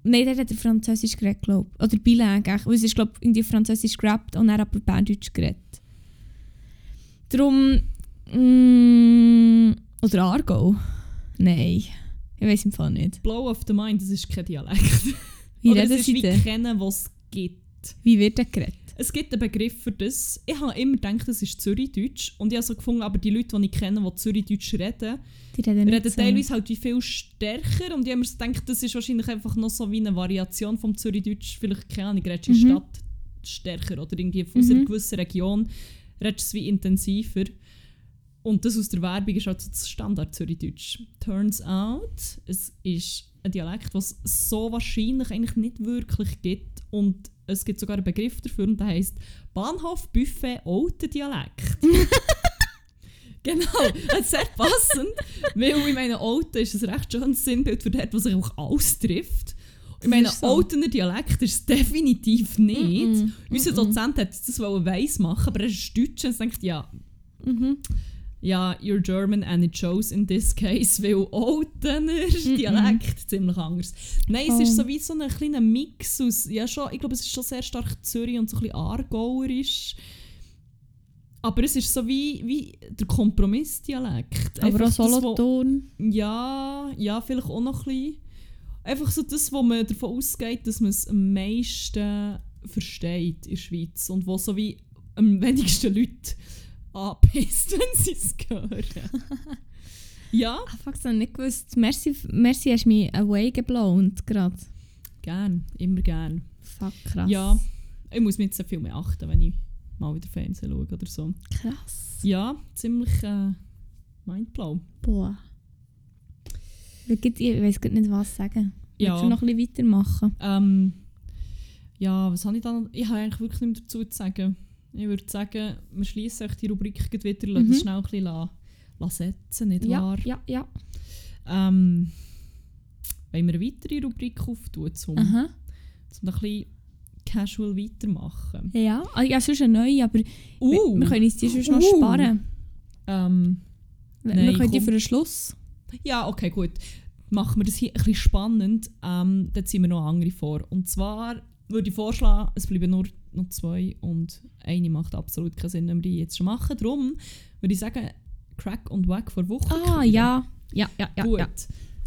Speaker 2: Nein, der hat er Französisch geredet, glaube ich. Oder bilingue. Weil es ist, glaube ich, irgendwie Französisch gerappt und er hat aber Berndeutsch geredet. Darum... Mm, oder Argo? Nein. Ich weiß im Fall nicht.
Speaker 1: Blow of the Mind, das ist kein Dialekt.
Speaker 2: Wie
Speaker 1: Oder
Speaker 2: reden
Speaker 1: ist wie kennen, was es gibt.
Speaker 2: Wie wird der geredet?
Speaker 1: Es gibt einen Begriff für das. Ich habe immer gedacht, das ist Zürichdeutsch. Und ich habe so gefunden, aber die Leute, die ich kenne, die Zürichdeutsch reden,
Speaker 2: Die reden
Speaker 1: reden
Speaker 2: so.
Speaker 1: teilweise halt wie viel stärker. Und ich habe mir so gedacht, das ist wahrscheinlich einfach noch so wie eine Variation vom Zürichdeutsch. Vielleicht, keine Ahnung, redest du
Speaker 2: Mhm.
Speaker 1: Stadt stärker oder irgendwie aus einer
Speaker 2: Mhm.
Speaker 1: gewissen Region redest du wie intensiver. Und das aus der Werbung ist halt so das Standard Zürichdeutsch. Turns out, es ist ein Dialekt, was es so wahrscheinlich eigentlich nicht wirklich gibt. Und es gibt sogar einen Begriff dafür und der heißt Bahnhof Buffet Alten Dialekt. genau, das ist sehr passend, weil ich meine, Alten ist ein recht schönes Sinnbild für dort, was sich auch alles trifft. Ich meine,
Speaker 2: so.
Speaker 1: Altener Dialekt ist es definitiv nicht.
Speaker 2: Mm-mm.
Speaker 1: Unser
Speaker 2: Mm-mm.
Speaker 1: Dozent hat das weiss machen, aber er ist Deutsch und denkt, ja,
Speaker 2: Mhm.
Speaker 1: Ja, you're German and it shows in this case, weil Altener Dialekt ziemlich anders. Nein, es ist
Speaker 2: Oh.
Speaker 1: so wie so ein kleiner Mix aus, ja schon, ich glaube, es ist schon sehr stark Zürich und so ein bisschen Aargauerisch. Aber es ist so wie, wie der Kompromissdialekt.
Speaker 2: Aber auch
Speaker 1: Einfach das, wo-
Speaker 2: Solothurn.
Speaker 1: Ja, ja, vielleicht auch noch ein bisschen. einfach so das, wo man davon ausgeht, dass man es am meisten versteht in der Schweiz und wo so wie am wenigsten Leute anpisst, wenn sie es hören. ja,
Speaker 2: Ah, das habe ich nicht gewusst. Merci, merci hast du mich away geblown gerade.
Speaker 1: gern, immer gern.
Speaker 2: Fuck, krass.
Speaker 1: Ja, ich muss mir jetzt sehr viel mehr achten, wenn ich mal wieder Fernsehen schaue oder so.
Speaker 2: Krass.
Speaker 1: Ja, ziemlich äh, mindblow.
Speaker 2: Boah. Ich weiß ich nicht, was sagen.
Speaker 1: Ja.
Speaker 2: Willst du noch ein bisschen weitermachen?
Speaker 1: Ähm, ja, was habe ich dann? Ich habe eigentlich wirklich nicht mehr dazu zu sagen. Ich würde sagen, wir schließen die Rubrik wieder, lassen
Speaker 2: Mhm.
Speaker 1: das schnell ein bisschen la, la setzen, nicht
Speaker 2: Ja,
Speaker 1: wahr?
Speaker 2: ja, ja.
Speaker 1: Ähm, wenn wir eine weitere Rubrik auftun, um,
Speaker 2: Aha.
Speaker 1: um ein bisschen casual weitermachen.
Speaker 2: Ja, ah, ja sonst eine neue, aber
Speaker 1: Uh,
Speaker 2: wir, wir können uns die sonst noch
Speaker 1: Uh.
Speaker 2: sparen.
Speaker 1: ähm,
Speaker 2: Wir,
Speaker 1: Nein,
Speaker 2: können die für den Schluss.
Speaker 1: Ja, okay, gut. Machen wir das hier ein bisschen spannend. Ähm, dann ziehen wir noch andere vor. Und zwar würde ich vorschlagen, es bleiben nur noch zwei und eine macht absolut keinen Sinn, wenn wir die jetzt schon machen. Darum würde ich sagen, Crack und Wack vor Woche.
Speaker 2: Ah, ja. Ja, ja, ja.
Speaker 1: Gut.
Speaker 2: ja.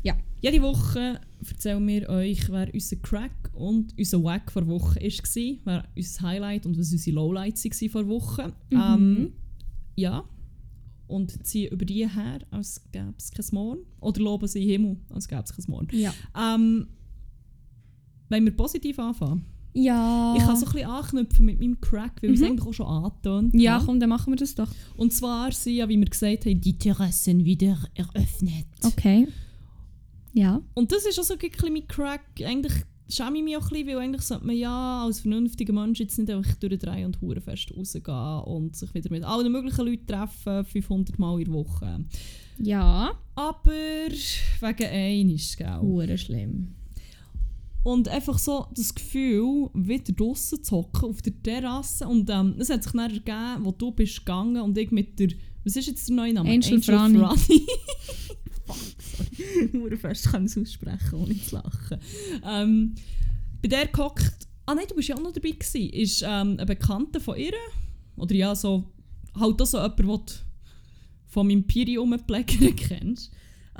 Speaker 2: Ja.
Speaker 1: Jede Woche erzählen wir euch, wer unser Crack und unser Wack vor Woche war, wer unser Highlight und was unsere Lowlights waren vor Woche.
Speaker 2: Mhm.
Speaker 1: Ähm, ja. Und ziehen über die her, als gäbe es kein Morgen. Oder loben sie Himmel, als gäbe es kein Morgen.
Speaker 2: Ja.
Speaker 1: Ähm, wenn wir positiv anfangen.
Speaker 2: Ja.
Speaker 1: Ich kann so ein bisschen anknüpfen mit meinem Crack, weil wir es
Speaker 2: Mhm.
Speaker 1: eigentlich auch schon angetönt
Speaker 2: ja,
Speaker 1: haben.
Speaker 2: komm, dann machen wir das doch.
Speaker 1: Und zwar sind ja, wie wir gesagt haben, die Terrassen wieder eröffnet.
Speaker 2: Okay. Ja.
Speaker 1: Und das ist auch so ein bisschen mein Crack. Eigentlich schäme ich mich auch ein bisschen, weil eigentlich sollte man ja als vernünftiger Mensch jetzt nicht einfach durchdrehen und Hurenfest rausgehen und sich wieder mit allen möglichen Leuten treffen, 500 Mal in der Woche.
Speaker 2: Ja.
Speaker 1: Aber wegen eines, gell?
Speaker 2: Hure schlimm.
Speaker 1: Und einfach so das Gefühl, wieder draußen zu hocken auf der Terrasse. Und ähm, es hat sich dann ergeben, wo du bist gegangen und ich mit der, was ist jetzt der neue Name?
Speaker 2: Angel Frani.
Speaker 1: Fuck, sorry. Nur fest kann ich es aussprechen, ohne zu lachen. Ähm, bei der gehockt, ah nein, du bist ja auch noch dabei gewesen, ist ähm, ein Bekannter von ihr, oder ja, so, halt auch so jemand, den du von meinem Piri-Umpfleger kennst,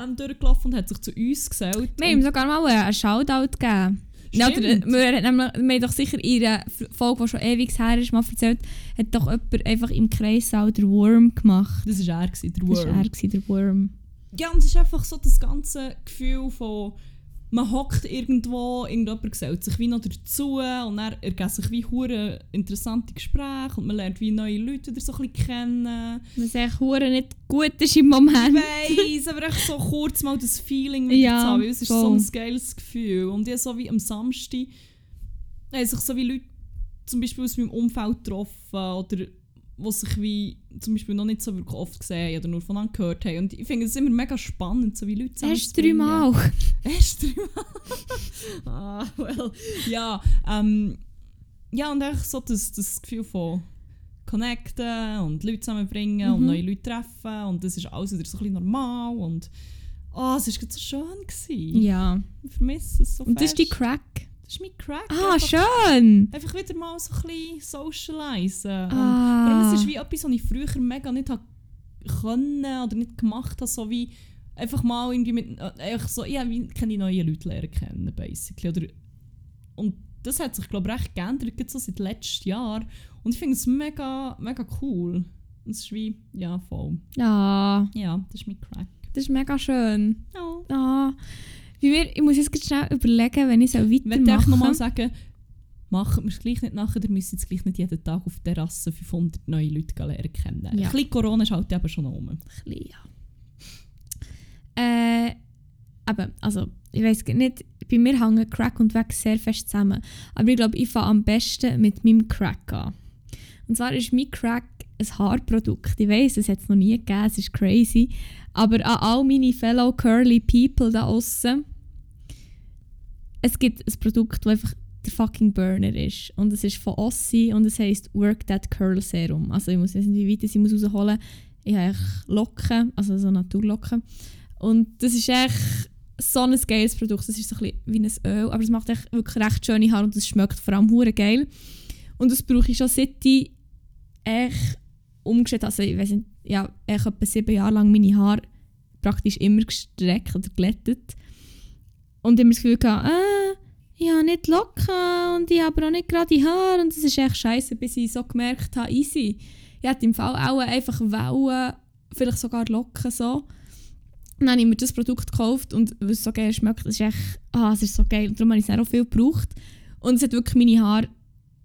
Speaker 1: ähm, durchgelaufen und hat sich zu uns gesellt.
Speaker 2: Wir haben ihm sogar mal einen Shoutout gegeben. Ja, oder,
Speaker 1: Stimmt.
Speaker 2: wir, haben nämlich- wir haben doch sicher in einer Folge, die schon ewig her ist, mal erzählt, hat doch jemand einfach im Kreissaal der Worm gemacht.
Speaker 1: Das war er, gewesen, der
Speaker 2: Das war er, gewesen, der Worm.
Speaker 1: Ja, und es ist einfach so das ganze Gefühl von, man hockt irgendwo, irgendjemand gesellt sich wie noch dazu und dann ergeben sich wie hure interessante Gespräche und man lernt wie neue Leute wieder so ein bisschen kennen.
Speaker 2: Was echt hure nicht gut ist im
Speaker 1: Ich
Speaker 2: Moment.
Speaker 1: weiss, aber echt so kurz mal das Feeling wieder
Speaker 2: Ja,
Speaker 1: zu haben, weil es ist so ein geiles Gefühl. Und ich so wie am Samstag haben sich so wie Leute zum Beispiel aus meinem Umfeld getroffen oder die sich wie zum Beispiel noch nicht so wirklich oft gesehen oder nur voneinander gehört haben. Und ich finde es immer mega spannend, so wie Leute
Speaker 2: Erst
Speaker 1: zusammenzubringen.
Speaker 2: dreimal.
Speaker 1: Erst dreimal. ah, well. Ja, ähm, ja, und echt so das, das Gefühl von connecten und Leute zusammenbringen und
Speaker 2: Mhm.
Speaker 1: neue Leute treffen und das ist alles wieder so ein bisschen normal und oh, es war so schön. Gewesen.
Speaker 2: Ja.
Speaker 1: Ich vermisse es so
Speaker 2: Und das ist die
Speaker 1: fest.
Speaker 2: Crack.
Speaker 1: Das ist mein Crack.
Speaker 2: Ah,
Speaker 1: einfach,
Speaker 2: schön.
Speaker 1: einfach wieder mal so ein bisschen socialisen. Und
Speaker 2: Ah.
Speaker 1: allem, es ist wie etwas, was ich früher mega nicht können oder nicht gemacht habe, so wie einfach mal irgendwie mit, äh, einfach so, ja, wie keine neuen Leute lernen kennen, basically. Oder, und das hat sich, glaube ich, recht geändert, so seit letztem Jahr. Und ich finde es mega, mega cool. Und Es ist wie, ja, voll.
Speaker 2: Ja,
Speaker 1: Ja, das ist mein Crack.
Speaker 2: das ist mega schön.
Speaker 1: Ja.
Speaker 2: Ah. Wie wir, ich muss jetzt ganz schnell überlegen, wenn ich so
Speaker 1: Ich möchte
Speaker 2: weitermache.
Speaker 1: nochmal sagen, machen wir es gleich nicht nachher, ihr müsst jetzt gleich nicht jeden Tag auf der Terrasse 500 neue Leute lernen kennen.
Speaker 2: Ja.
Speaker 1: Ein bisschen Corona ist halt eben schon noch rum.
Speaker 2: bisschen, ja. Äh, aber, also, ich weiß nicht, bei mir hängen Crack und Weg sehr fest zusammen. Aber ich glaube, ich fange am besten mit meinem Crack an. Und zwar ist mein Crack ein Haarprodukt. Ich weiß, es hat es noch nie gegeben, es ist crazy. Aber an all meine fellow curly people da außen, es gibt ein Produkt, das einfach der fucking Burner ist. Und es ist von Ossi und es heisst Work That Curl Serum. Also ich muss nicht, wie weit ich es rausholen muss. Ich habe Locken, also so Naturlocken. Und das ist echt so ein geiles Produkt. Das ist so ein bisschen wie ein Öl, aber es macht echt wirklich recht schöne Haare und es schmeckt vor allem hure geil. Und das brauche ich schon seit ich echt umgestellt Also ich weiß nicht, ja, ich etwa sieben Jahre lang meine Haare praktisch immer gestreckt oder glättet. Und immer das Gefühl gehabt, äh, ich habe nicht Locken und ich habe auch nicht gerade Haare und das ist echt scheiße, bis ich so gemerkt habe, easy. Ich hätte im Fall auch einfach Wellen, vielleicht sogar Locken so. Dann habe ich mir das Produkt gekauft und weil es so geil schmeckt, das ist echt, ah, es ist so geil. Und darum habe ich es auch viel gebraucht. Und es hat wirklich meine Haare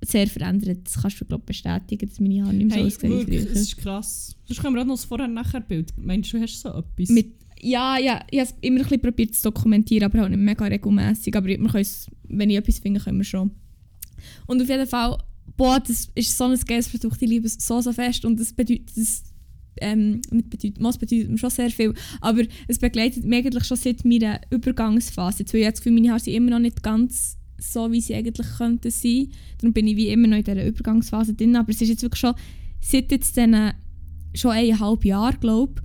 Speaker 2: sehr verändert. Das kannst du, glaube bestätigen, dass meine Haare nicht mehr
Speaker 1: Hey,
Speaker 2: so aussehen wie
Speaker 1: wirklich, das ist krass. Sonst können wir auch noch das Vorher-Nachher-Bild. Meinst du, du hast so etwas?
Speaker 2: Mit, ja, ja, ich habe es immer ein bisschen probiert zu dokumentieren, aber auch nicht mega regelmäßig. Aber wir wenn ich etwas finde, können wir schon. Und auf jeden Fall, boah, das ist so ein geiles Produkt, ich liebe es so, so fest. Und das bedeutet, das, ähm, bedeutet, was bedeutet mir schon sehr viel, aber es begleitet mich eigentlich schon seit meiner Übergangsphase. Jetzt, weil ich habe das Gefühl, meine Haare sind immer noch nicht ganz so, wie sie eigentlich könnten sein. Darum bin ich wie immer noch in dieser Übergangsphase drin. Aber es ist jetzt wirklich schon, seit jetzt diesen, schon eineinhalb Jahren, glaube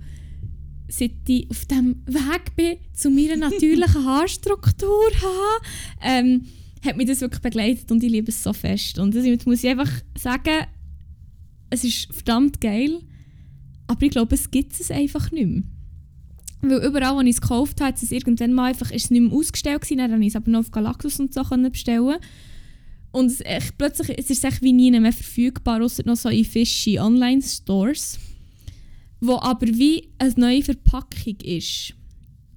Speaker 2: ich, seit ich auf dem Weg bin, zu meiner natürlichen Haarstruktur ähm, hat mich das wirklich begleitet und ich liebe es so fest. Und jetzt muss ich einfach sagen, es ist verdammt geil, aber ich glaube, es gibt es einfach nicht mehr. Weil überall, wo ich es gekauft habe, ist es irgendwann mal einfach, ist es nicht mehr ausgestellt gewesen, dann konnte ich es aber noch auf Galaxus und so bestellen. Und es, echt, plötzlich es ist es wie nie mehr verfügbar, außer noch so in fishy Online-Stores, wo aber wie eine neue Verpackung ist.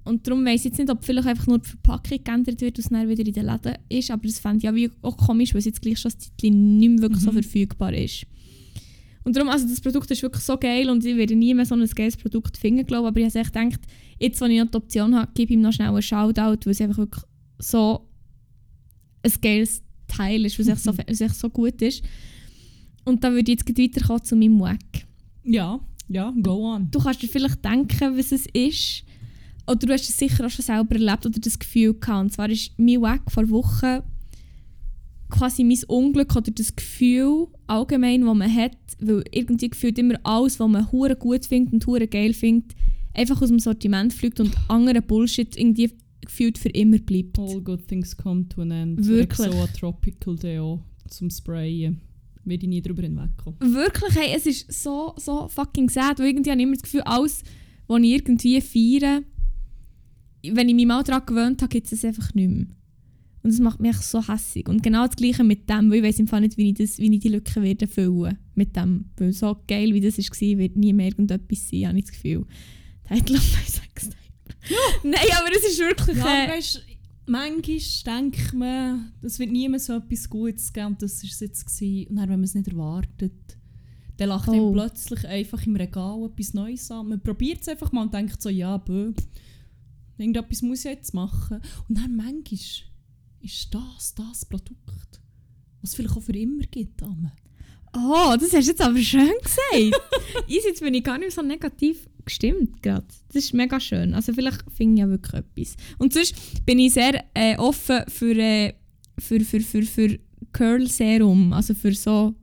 Speaker 2: Und darum weiss ich jetzt nicht, ob vielleicht einfach nur die Verpackung geändert wird und es dann wieder in den Läden ist, aber das fände ich ja wie auch komisch, weil es jetzt gleich schon ein Zeitchen nicht mehr wirklich so
Speaker 1: Mhm.
Speaker 2: verfügbar ist. Und darum, also das Produkt ist wirklich so geil und ich werde nie mehr so ein geiles Produkt finden, glaube. Aber ich habe echt gedacht, jetzt, wo ich noch die Option habe, gebe ich ihm noch schnell einen Shoutout, weil es einfach wirklich so ein geiles Teil ist, weil es echt so, es echt so gut ist. Und dann würde ich jetzt weiterkommen zu meinem Wack.
Speaker 1: Ja, ja, go on.
Speaker 2: Du kannst dir vielleicht denken, was es ist. Oder du hast es sicher auch schon selber erlebt oder das Gefühl gehabt. Und zwar ist mein Wack vor Wochen quasi mein Unglück oder das Gefühl allgemein, das man hat, weil irgendwie gefühlt immer alles, was man hure gut findet und hure geil findet, einfach aus dem Sortiment fliegt und anderer Bullshit irgendwie gefühlt für immer bleibt.
Speaker 1: All good things come to an end.
Speaker 2: Wirklich.
Speaker 1: So ein Tropical Deo zum Sprayen. Werde ich nie drüber hinwegkommen.
Speaker 2: Wirklich, hey, es ist so, so fucking sad, weil irgendwie habe ich immer das Gefühl, alles, was ich irgendwie feiere, wenn ich mich mal daran gewöhnt habe, gibt es es einfach nicht mehr. Und das macht mich so hässig. Und genau das Gleiche mit dem, weil ich weiß im Fall nicht, wie ich, das, wie ich die Lücke werde füllen mit dem. Weil so geil, wie das war, wird nie mehr irgendetwas sein, habe ich das Gefühl. Title of my sex Nein, aber es ist wirklich...
Speaker 1: Ja, weißt, manchmal denkt man, es wird nie mehr so etwas Gutes geben und das war es jetzt. Gewesen. Und dann, wenn man es nicht erwartet, dann lacht
Speaker 2: Oh.
Speaker 1: einem plötzlich einfach im Regal etwas Neues an. Man probiert es einfach mal und denkt so, ja, bö, irgendetwas muss ich jetzt machen. Und dann manchmal ist das das Produkt, was es vielleicht auch für immer gibt. Amen.
Speaker 2: Oh, das hast du jetzt aber schön gesagt. Easy, jetzt bin ich gar nicht so negativ gestimmt gerade. Das ist mega schön. Also vielleicht finde ich ja wirklich etwas. Und sonst bin ich sehr äh, offen für, äh, für, für, für, für Curl Serum. Also für so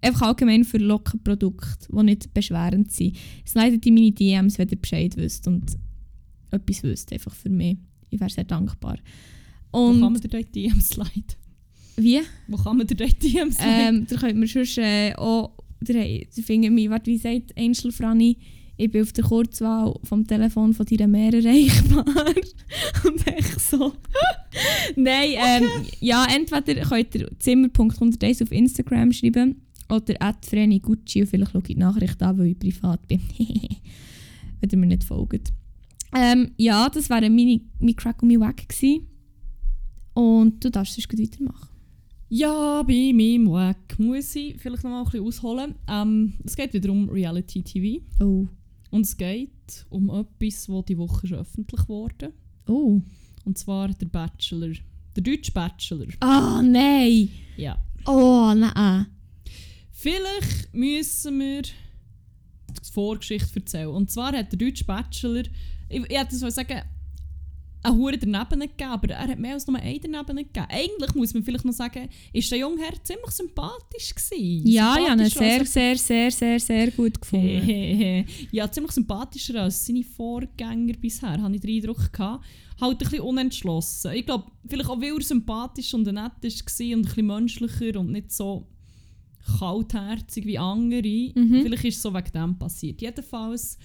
Speaker 2: einfach allgemein für Lockenprodukte, die nicht beschwerend sind. Slidet in meine DMs, wenn ihr Bescheid wisst und etwas wisst, einfach für mich. Ich wäre sehr dankbar.
Speaker 1: Wo kann man
Speaker 2: Und
Speaker 1: dir dort DM sliden?
Speaker 2: wie?
Speaker 1: Wo kann man dir dort DM sliden?
Speaker 2: Ähm, da könnt mir sonst äh, auch, der findet mich, warte, wie sagt Angel Franny, ich bin auf der Kurzwahl vom Telefon von deiner Mehr erreichbar. Und echt so. Nein, ähm, ja, entweder könnt ihr Zimmer.101 auf Instagram schreiben oder at Vreni Gucci und vielleicht schaue ich die Nachricht an, weil ich privat bin. Wenn ihr mir nicht folgt. Ähm, ja, das wäre meine, mein Crack und mein Wack gewesen. Und du darfst gleich weitermachen.
Speaker 1: Ja, bei meinem Wack muss ich vielleicht noch mal ein bisschen ausholen. Ähm, es geht wieder um Reality TV.
Speaker 2: Oh.
Speaker 1: Und es geht um etwas, das die Woche schon öffentlich wurde.
Speaker 2: Oh.
Speaker 1: Und zwar der Bachelor. Der deutsche Bachelor.
Speaker 2: Ah, nein!
Speaker 1: Ja.
Speaker 2: Oh, nein.
Speaker 1: Vielleicht müssen wir die Vorgeschichte erzählen. Und zwar hat der deutsche Bachelor, ich, ich hätte so sagen, einen Hure daneben gegeben, aber er hat mehr als nur einen daneben gegeben. Eigentlich muss man vielleicht noch sagen, ist der junge Herr ziemlich sympathisch gewesen.
Speaker 2: Ja, ich habe ihn sehr, sehr, sehr, sehr, sehr gut gefunden.
Speaker 1: ja, ziemlich sympathischer als seine Vorgänger bisher, habe ich den Eindruck gehabt. Halt ein bisschen unentschlossen. Ich glaube, vielleicht auch, weil er sympathisch und nett war und ein bisschen menschlicher und nicht so kaltherzig wie andere.
Speaker 2: Mhm.
Speaker 1: Vielleicht ist es so wegen dem passiert. Jedenfalls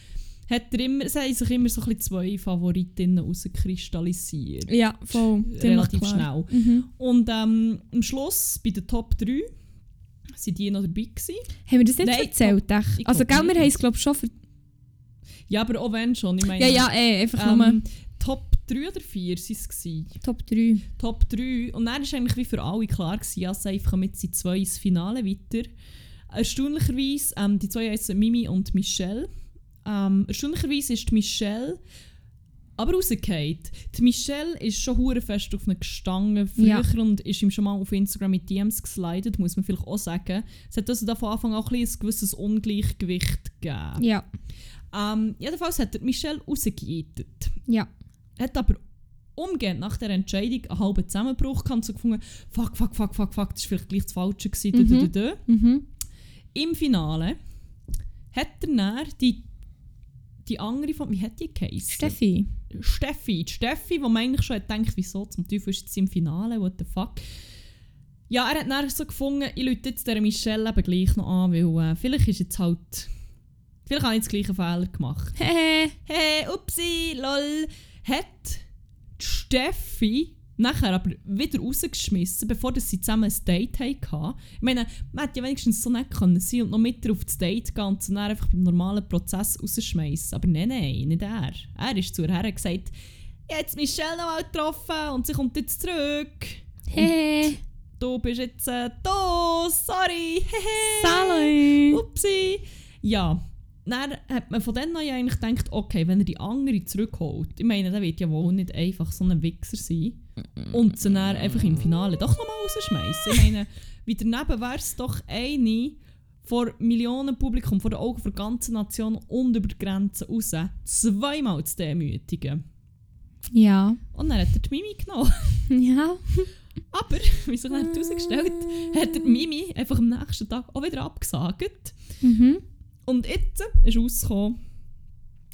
Speaker 1: hat er immer, es haben sich immer so ein bisschen zwei Favoritinnen rauskristallisiert.
Speaker 2: Ja, voll.
Speaker 1: Relativ schnell.
Speaker 2: Mhm.
Speaker 1: Und ähm, am Schluss, bei den Top 3, sind die noch dabei gewesen.
Speaker 2: Haben wir das nicht
Speaker 1: Nein,
Speaker 2: erzählt?
Speaker 1: ich
Speaker 2: Also,
Speaker 1: glaub
Speaker 2: gell, wir haben es, glaube ich, schon ver
Speaker 1: Ja, aber auch wenn schon. Ich meine,
Speaker 2: Ja, ja, eh, einfach nur
Speaker 1: ähm, Top 3 oder 4 waren es.
Speaker 2: Top 3.
Speaker 1: Top 3. Und dann war eigentlich wie für alle klar, gewesen, ja, safe kommen jetzt die zwei ins Finale weiter. Erstaunlicherweise, ähm, die zwei heißen Mimi und Michelle. Ähm, erstaunlicherweise ist Michelle aber rausgefallen. Die Michelle ist schon hure fest auf eine gestangen früher
Speaker 2: Ja.
Speaker 1: und ist ihm schon mal auf Instagram mit DMs geslidet, muss man vielleicht auch sagen. Es hat also da von Anfang an auch ein, gewisses Ungleichgewicht gegeben.
Speaker 2: Ja,
Speaker 1: Ähm, jedenfalls hat er Michelle rausgeetet.
Speaker 2: ja.
Speaker 1: Hat aber umgehend nach der Entscheidung einen halben Zusammenbruch gehabt und so gefunden, fuck, fuck, fuck, fuck, fuck, das war vielleicht gleich das Falsche. Gewesen, dü.
Speaker 2: Mhm.
Speaker 1: Im Finale hat er dann die, die andere von, wie hat die geheißen?
Speaker 2: Steffi.
Speaker 1: Steffi. Die Steffi, wo man eigentlich schon hat gedacht, wieso zum Teufel ist sie im Finale, what the fuck. Ja, er hat dann so gefunden, ich lüte jetzt der Michelle eben gleich noch an, weil äh, vielleicht ist jetzt halt, vielleicht habe ich jetzt gleich einen Fehler gemacht.
Speaker 2: Hehe.
Speaker 1: Hey, upsi, lol, hat die Steffi nachher aber wieder rausgeschmissen, bevor dass sie zusammen ein Date hatten. Ich meine, man hätte ja wenigstens so nett können sein und noch mit auf das Date gehen und dann einfach beim normalen Prozess rausschmeißen. Aber nein, nein, nicht er. Er ist zu ihr her und gesagt, ich habe Michelle noch mal getroffen und sie kommt jetzt zurück.
Speaker 2: Hehe.
Speaker 1: Du bist jetzt äh, da, sorry, hehe.
Speaker 2: Salut.
Speaker 1: Upsi. Ja, dann hat man von dann an ja eigentlich gedacht, okay, wenn er die andere zurückholt, ich meine, der wird ja wohl nicht einfach so ein Wichser sein und sie dann einfach im Finale doch nochmal rausschmeißen. Ich meine, wie daneben wäre es doch eine vor Millionen Publikum, vor den Augen der ganzen Nation und über die Grenzen raus, zweimal zu demütigen.
Speaker 2: Ja.
Speaker 1: Und dann hat er die Mimi genommen.
Speaker 2: Ja.
Speaker 1: Aber, wie sich dann herausgestellt, hat er die Mimi einfach am nächsten Tag auch wieder abgesagt.
Speaker 2: Mhm.
Speaker 1: Und jetzt ist rausgekommen,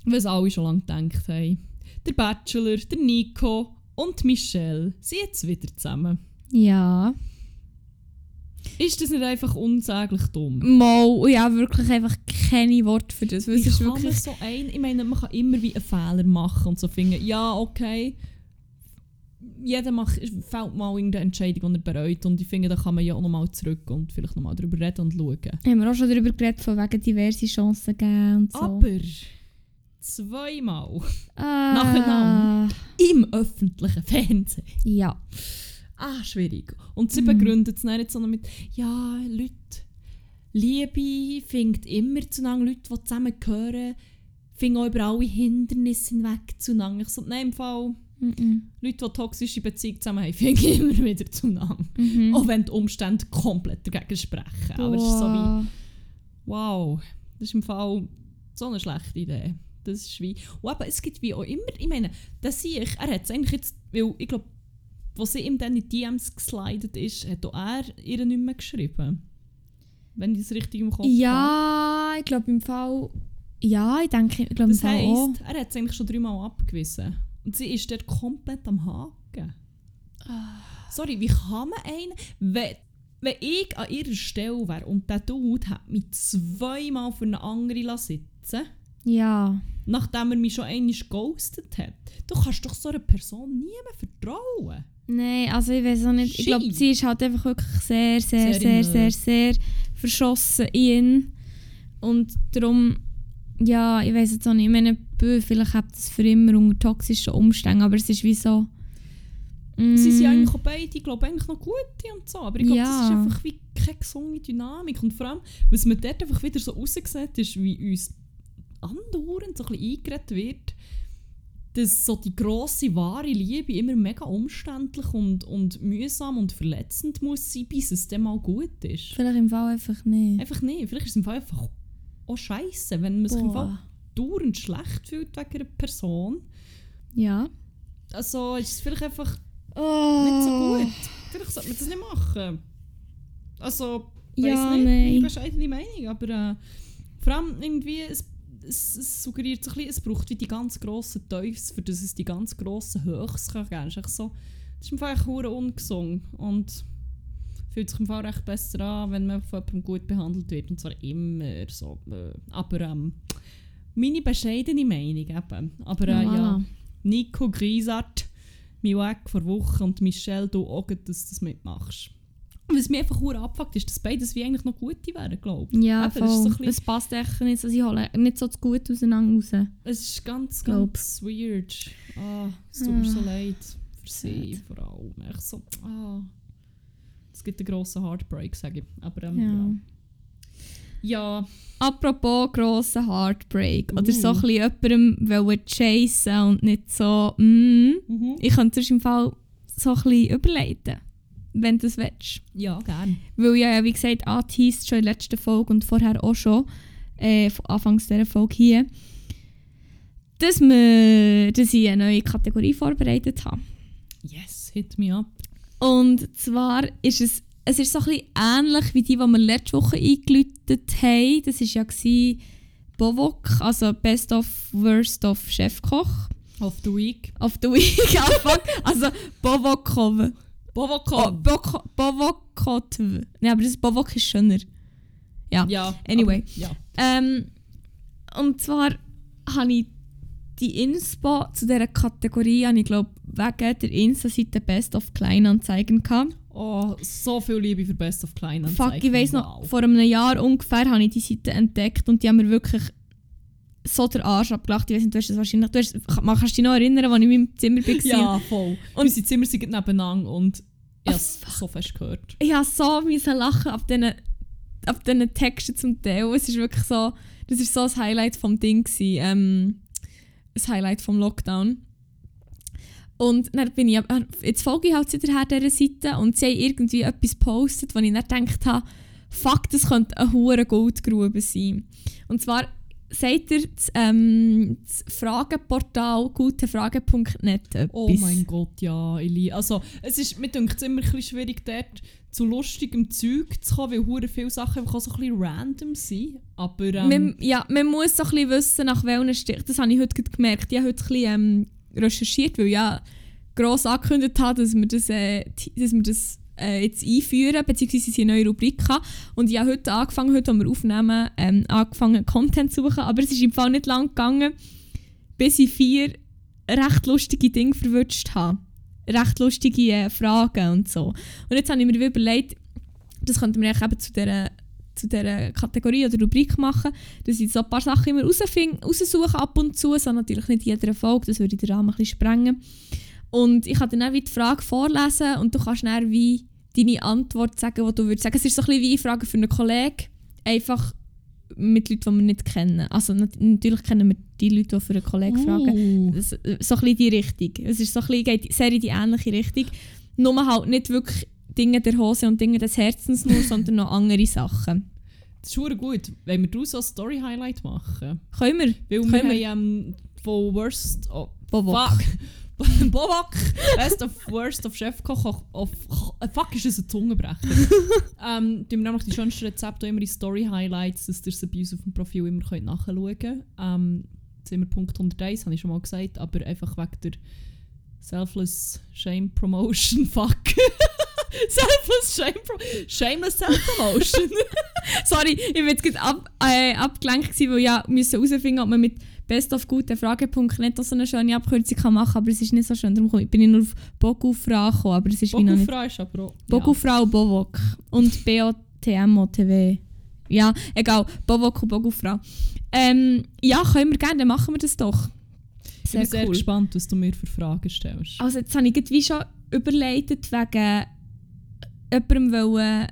Speaker 1: was alle schon lange gedacht haben. Der Bachelor, der Nico und Michelle sind jetzt wieder zusammen.
Speaker 2: Ja.
Speaker 1: Ist das nicht einfach unsäglich dumm?
Speaker 2: Mal, ja, wirklich einfach keine Worte für das. Weil ist
Speaker 1: kann
Speaker 2: wirklich.
Speaker 1: so ein, ich meine, man kann immer wie einen Fehler machen und so finden, ja, okay, jeder macht, fällt mal irgendeine Entscheidung, die er bereut und ich finde, da kann man ja auch nochmal zurück und vielleicht nochmal darüber reden und schauen.
Speaker 2: Haben wir auch schon darüber geredet, von wegen diverse Chancen geben und so.
Speaker 1: Aber zweimal
Speaker 2: ah,
Speaker 1: nacheinander. im öffentlichen Fernsehen
Speaker 2: Ja.
Speaker 1: Ah, schwierig. Und sie
Speaker 2: Mhm.
Speaker 1: begründet es dann jetzt so noch mit, ja, Leute, Liebe findet immer zueinander, Leute, die zusammengehören, finden auch über alle Hindernisse hinweg zueinander. Ich so, nein, im Fall,
Speaker 2: Mhm.
Speaker 1: Leute, die toxische Beziehungen zusammen haben, finden immer wieder zueinander.
Speaker 2: Mhm.
Speaker 1: Auch wenn die Umstände komplett dagegen sprechen. Aber es ist so wie,
Speaker 2: Boah.
Speaker 1: wow, das ist im Fall so eine schlechte Idee. Das ist wie, und aber es gibt wie auch immer, ich meine, das sehe ich, er hat es eigentlich jetzt, weil ich glaube, wo sie ihm dann in die DMs geslidet ist, hat auch er ihr nicht mehr geschrieben. Wenn ich das richtig im Kopf habe.
Speaker 2: Ja, ich glaube im Fall. Ja, ich denke, ich glaube im Fall auch.
Speaker 1: heisst, er hat es eigentlich schon dreimal abgewiesen. Und sie ist dort komplett am Haken. Sorry, wie kann man einen... Wenn, wenn ich an ihrer Stelle wäre und der Dude hat mich zweimal für eine andere lassen sitzen
Speaker 2: Ja.
Speaker 1: nachdem er mich schon einmal geghostet hat, du kannst doch so einer Person nie mehr vertrauen.
Speaker 2: Nein, also ich weiß auch nicht. Ich glaube, sie ist halt einfach wirklich sehr, sehr,
Speaker 1: Sehr
Speaker 2: sehr, sehr, verschossen in. Und darum, ja, ich weiß jetzt auch nicht. Ich meine, vielleicht hat es für immer unter toxischen Umständen, aber es ist wie so. Mm,
Speaker 1: Sie sind eigentlich auch beide, ich glaube, eigentlich noch gute und so. Aber ich glaube, das ist
Speaker 2: Ja.
Speaker 1: einfach wie keine gesunde Dynamik. Und vor allem, was man dort einfach wieder so raussieht, ist, wie uns andauernd so ein bisschen eingeredet wird, dass so die grosse, wahre Liebe immer mega umständlich und, und mühsam und verletzend muss sein, bis es dann mal gut ist.
Speaker 2: Vielleicht im Fall einfach nicht.
Speaker 1: Einfach nicht. Vielleicht ist es im Fall einfach auch scheiße, wenn man sich im Fall
Speaker 2: Boah.
Speaker 1: dauernd schlecht fühlt wegen einer Person.
Speaker 2: Ja.
Speaker 1: Also ist es vielleicht einfach
Speaker 2: Oh.
Speaker 1: nicht so gut. Vielleicht sollte man das nicht machen. Also, weiß
Speaker 2: Ja,
Speaker 1: nicht,
Speaker 2: nein.
Speaker 1: ich bescheidene Meinung, aber äh, vor allem irgendwie, es, es, es suggeriert so ein bisschen, es braucht wie die ganz grossen Teufels, für das es die ganz grossen Höchst kann geben. Es ist so, das ist im Fall echt hure ungesund und fühlt sich im Fall recht besser an, wenn man von jemandem gut behandelt wird und zwar immer so. Äh, aber ähm, meine bescheidene Meinung eben. Aber äh, ja, Nico Griesart, mein Weg vor Wochen und Michelle, du auch, dass du das mitmachst. Was mir einfach hure abfuckt, ist, dass beides wie eigentlich noch gute wären, glaube ich.
Speaker 2: Ja,
Speaker 1: Eben, so
Speaker 2: voll.
Speaker 1: bisschen-
Speaker 2: es passt echt nicht so, sie holen nicht so gut auseinander raus.
Speaker 1: Es ist ganz,
Speaker 2: Glaub.
Speaker 1: ganz weird. Ah, es tut mir so
Speaker 2: Ah.
Speaker 1: leid. Für sie vor allem. Echt so, ah. Es gibt einen grossen Heartbreak, sage ich. Aber ähm,
Speaker 2: Ja.
Speaker 1: ja. Ja,
Speaker 2: Apropos grosser Heartbreak. Oder so
Speaker 1: Uh.
Speaker 2: ein bisschen jemandem wollen chasen und nicht so, mm,
Speaker 1: mhm.
Speaker 2: ich könnte es im Fall so ein bisschen überleiten, wenn du es willst.
Speaker 1: ja, gern.
Speaker 2: Weil ja, wie gesagt, angeteased schon in der letzten Folge und vorher auch schon, äh, Anfangs dieser Folge hier, dass, wir, dass ich eine neue Kategorie vorbereitet habe.
Speaker 1: Yes, hit me up.
Speaker 2: Und zwar ist es, es ist so ein bisschen ähnlich wie die, die wir letzte Woche eingeläutet haben. Das war ja Bovok, also Best of Worst of Chefkoch.
Speaker 1: Of the Week.
Speaker 2: Of the Week. Also Bovokov. Oh,
Speaker 1: Bovokon.
Speaker 2: Boko-. Nein, aber das Bovok ist schöner. Ja.
Speaker 1: ja.
Speaker 2: Anyway.
Speaker 1: Aber, ja.
Speaker 2: Ähm, und zwar habe ich die Inspo zu dieser Kategorie, habe ich glaube wegen der Insta-Seite Best of Kleinanzeigen gehabt.
Speaker 1: Oh, so viel Liebe für Best of Klein.
Speaker 2: Fuck, ich weiss noch, vor einem Jahr ungefähr habe ich die Seite entdeckt und die haben mir wirklich so den Arsch abgelacht. Ich weiß nicht, du hast das wahrscheinlich... Du hast, kannst dich noch erinnern, als ich in meinem Zimmer war?
Speaker 1: Ja, voll.
Speaker 2: Und-
Speaker 1: unsere Zimmer sind nebeneinander und ich
Speaker 2: Ah,
Speaker 1: habe es so fest gehört.
Speaker 2: Ich habe so müssen lachen ab diesen, ab diesen Texten zum Teil. Es ist wirklich so... Das war so das Highlight vom Ding. Gewesen, ähm, das Highlight vom Lockdown. Und dann bin ich... Jetzt folge ich halt wieder dieser Seite und sie haben irgendwie etwas gepostet, wo ich dann gedacht habe, fuck, das könnte eine hure Goldgrube sein. Und zwar sagt ihr das, ähm, das Fragenportal gutefrage.net etwas.
Speaker 1: Oh mein Gott, ja, liebe. Also, es ist, mir denkt es immer ein bisschen schwierig, dort zu lustigem Zeug zu kommen, weil hure viele Sachen einfach auch so ein bisschen random sind. Aber, ähm,
Speaker 2: man, ja, man muss so ein bisschen wissen, nach welchen Stichen. Das habe ich heute gemerkt. Ich habe heute ein bisschen ähm, recherchiert, weil ich ja gross angekündigt habe, dass wir das, äh, dass wir das äh, jetzt einführen, beziehungsweise sie eine neue Rubrik haben. Und ich habe heute angefangen, heute, als wir aufnehmen, ähm, angefangen, Content zu suchen. Aber es ist im Fall nicht lang gegangen, bis ich vier recht lustige Dinge verwünscht habe. Recht lustige äh, Fragen und so. Und jetzt habe ich mir überlegt, das wir eigentlich eben zu dieser, zu dieser Kategorie oder Rubrik machen, dass ich so ein paar Sachen immer raussuche ab und zu, so natürlich nicht jeder Folge, das würde den Rahmen ein bisschen sprengen. Und ich kann dann auch die Frage vorlesen und du kannst dann wie deine Antwort sagen, die du würdest sagen. Es ist so ein bisschen wie eine Frage für einen Kollegen, einfach mit Leuten, die wir nicht kennen. Also nat natürlich kennen wir die Leute, die für einen Kollegen fragen.
Speaker 1: uh,
Speaker 2: Das- So ein bisschen die Richtung. Es ist so ein bisschen, geht sehr in die ähnliche Richtung. Nur halt nicht wirklich Dinge der Hose und Dinge des Herzens nur, sondern noch andere Sachen.
Speaker 1: das ist hure gut. Wenn wir daraus so ein Story-Highlight machen.
Speaker 2: Können wir?
Speaker 1: Weil
Speaker 2: Können
Speaker 1: wir haben ähm, von Worst... Oh,
Speaker 2: Bovok.
Speaker 1: Fuck. Bobak, Best of Worst of Chefkoch auf äh, Fuck, ist das ein Zungenbrecher. ähm, tun wir nämlich die schönsten Rezepte immer in Story-Highlights, dass ihr sie bei uns auf dem Profil immer könnt nachschauen könnt. Ähm, Zimmerpunkt 101, habe ich schon mal gesagt, aber einfach wegen der Selfless Shame Promotion. Fuck. Selfless Shame Promotion. Shameless Self-Promotion.
Speaker 2: Sorry, ich bin jetzt gerade ab, äh, abgelenkt, gewesen, weil ja müssen herausfinden, ob man mit bestofgutefrage.net auch so eine schöne Abkürzung kann machen kann, aber es ist nicht so schön. Darum bin ich nur auf Bogufrau gekommen, aber es ist wie noch nicht.
Speaker 1: Bogufra ist aber auch...
Speaker 2: Bogufrau Bovok und BOTMOTW. Ja, egal. Bovok und Bogufrau. Ähm, ja, können wir gerne, dann machen wir das doch.
Speaker 1: Ich
Speaker 2: Sehr
Speaker 1: bin sehr
Speaker 2: cool.
Speaker 1: gespannt, was du mir für Fragen stellst.
Speaker 2: Also jetzt habe ich wie schon überleitet wegen jemandem wollen,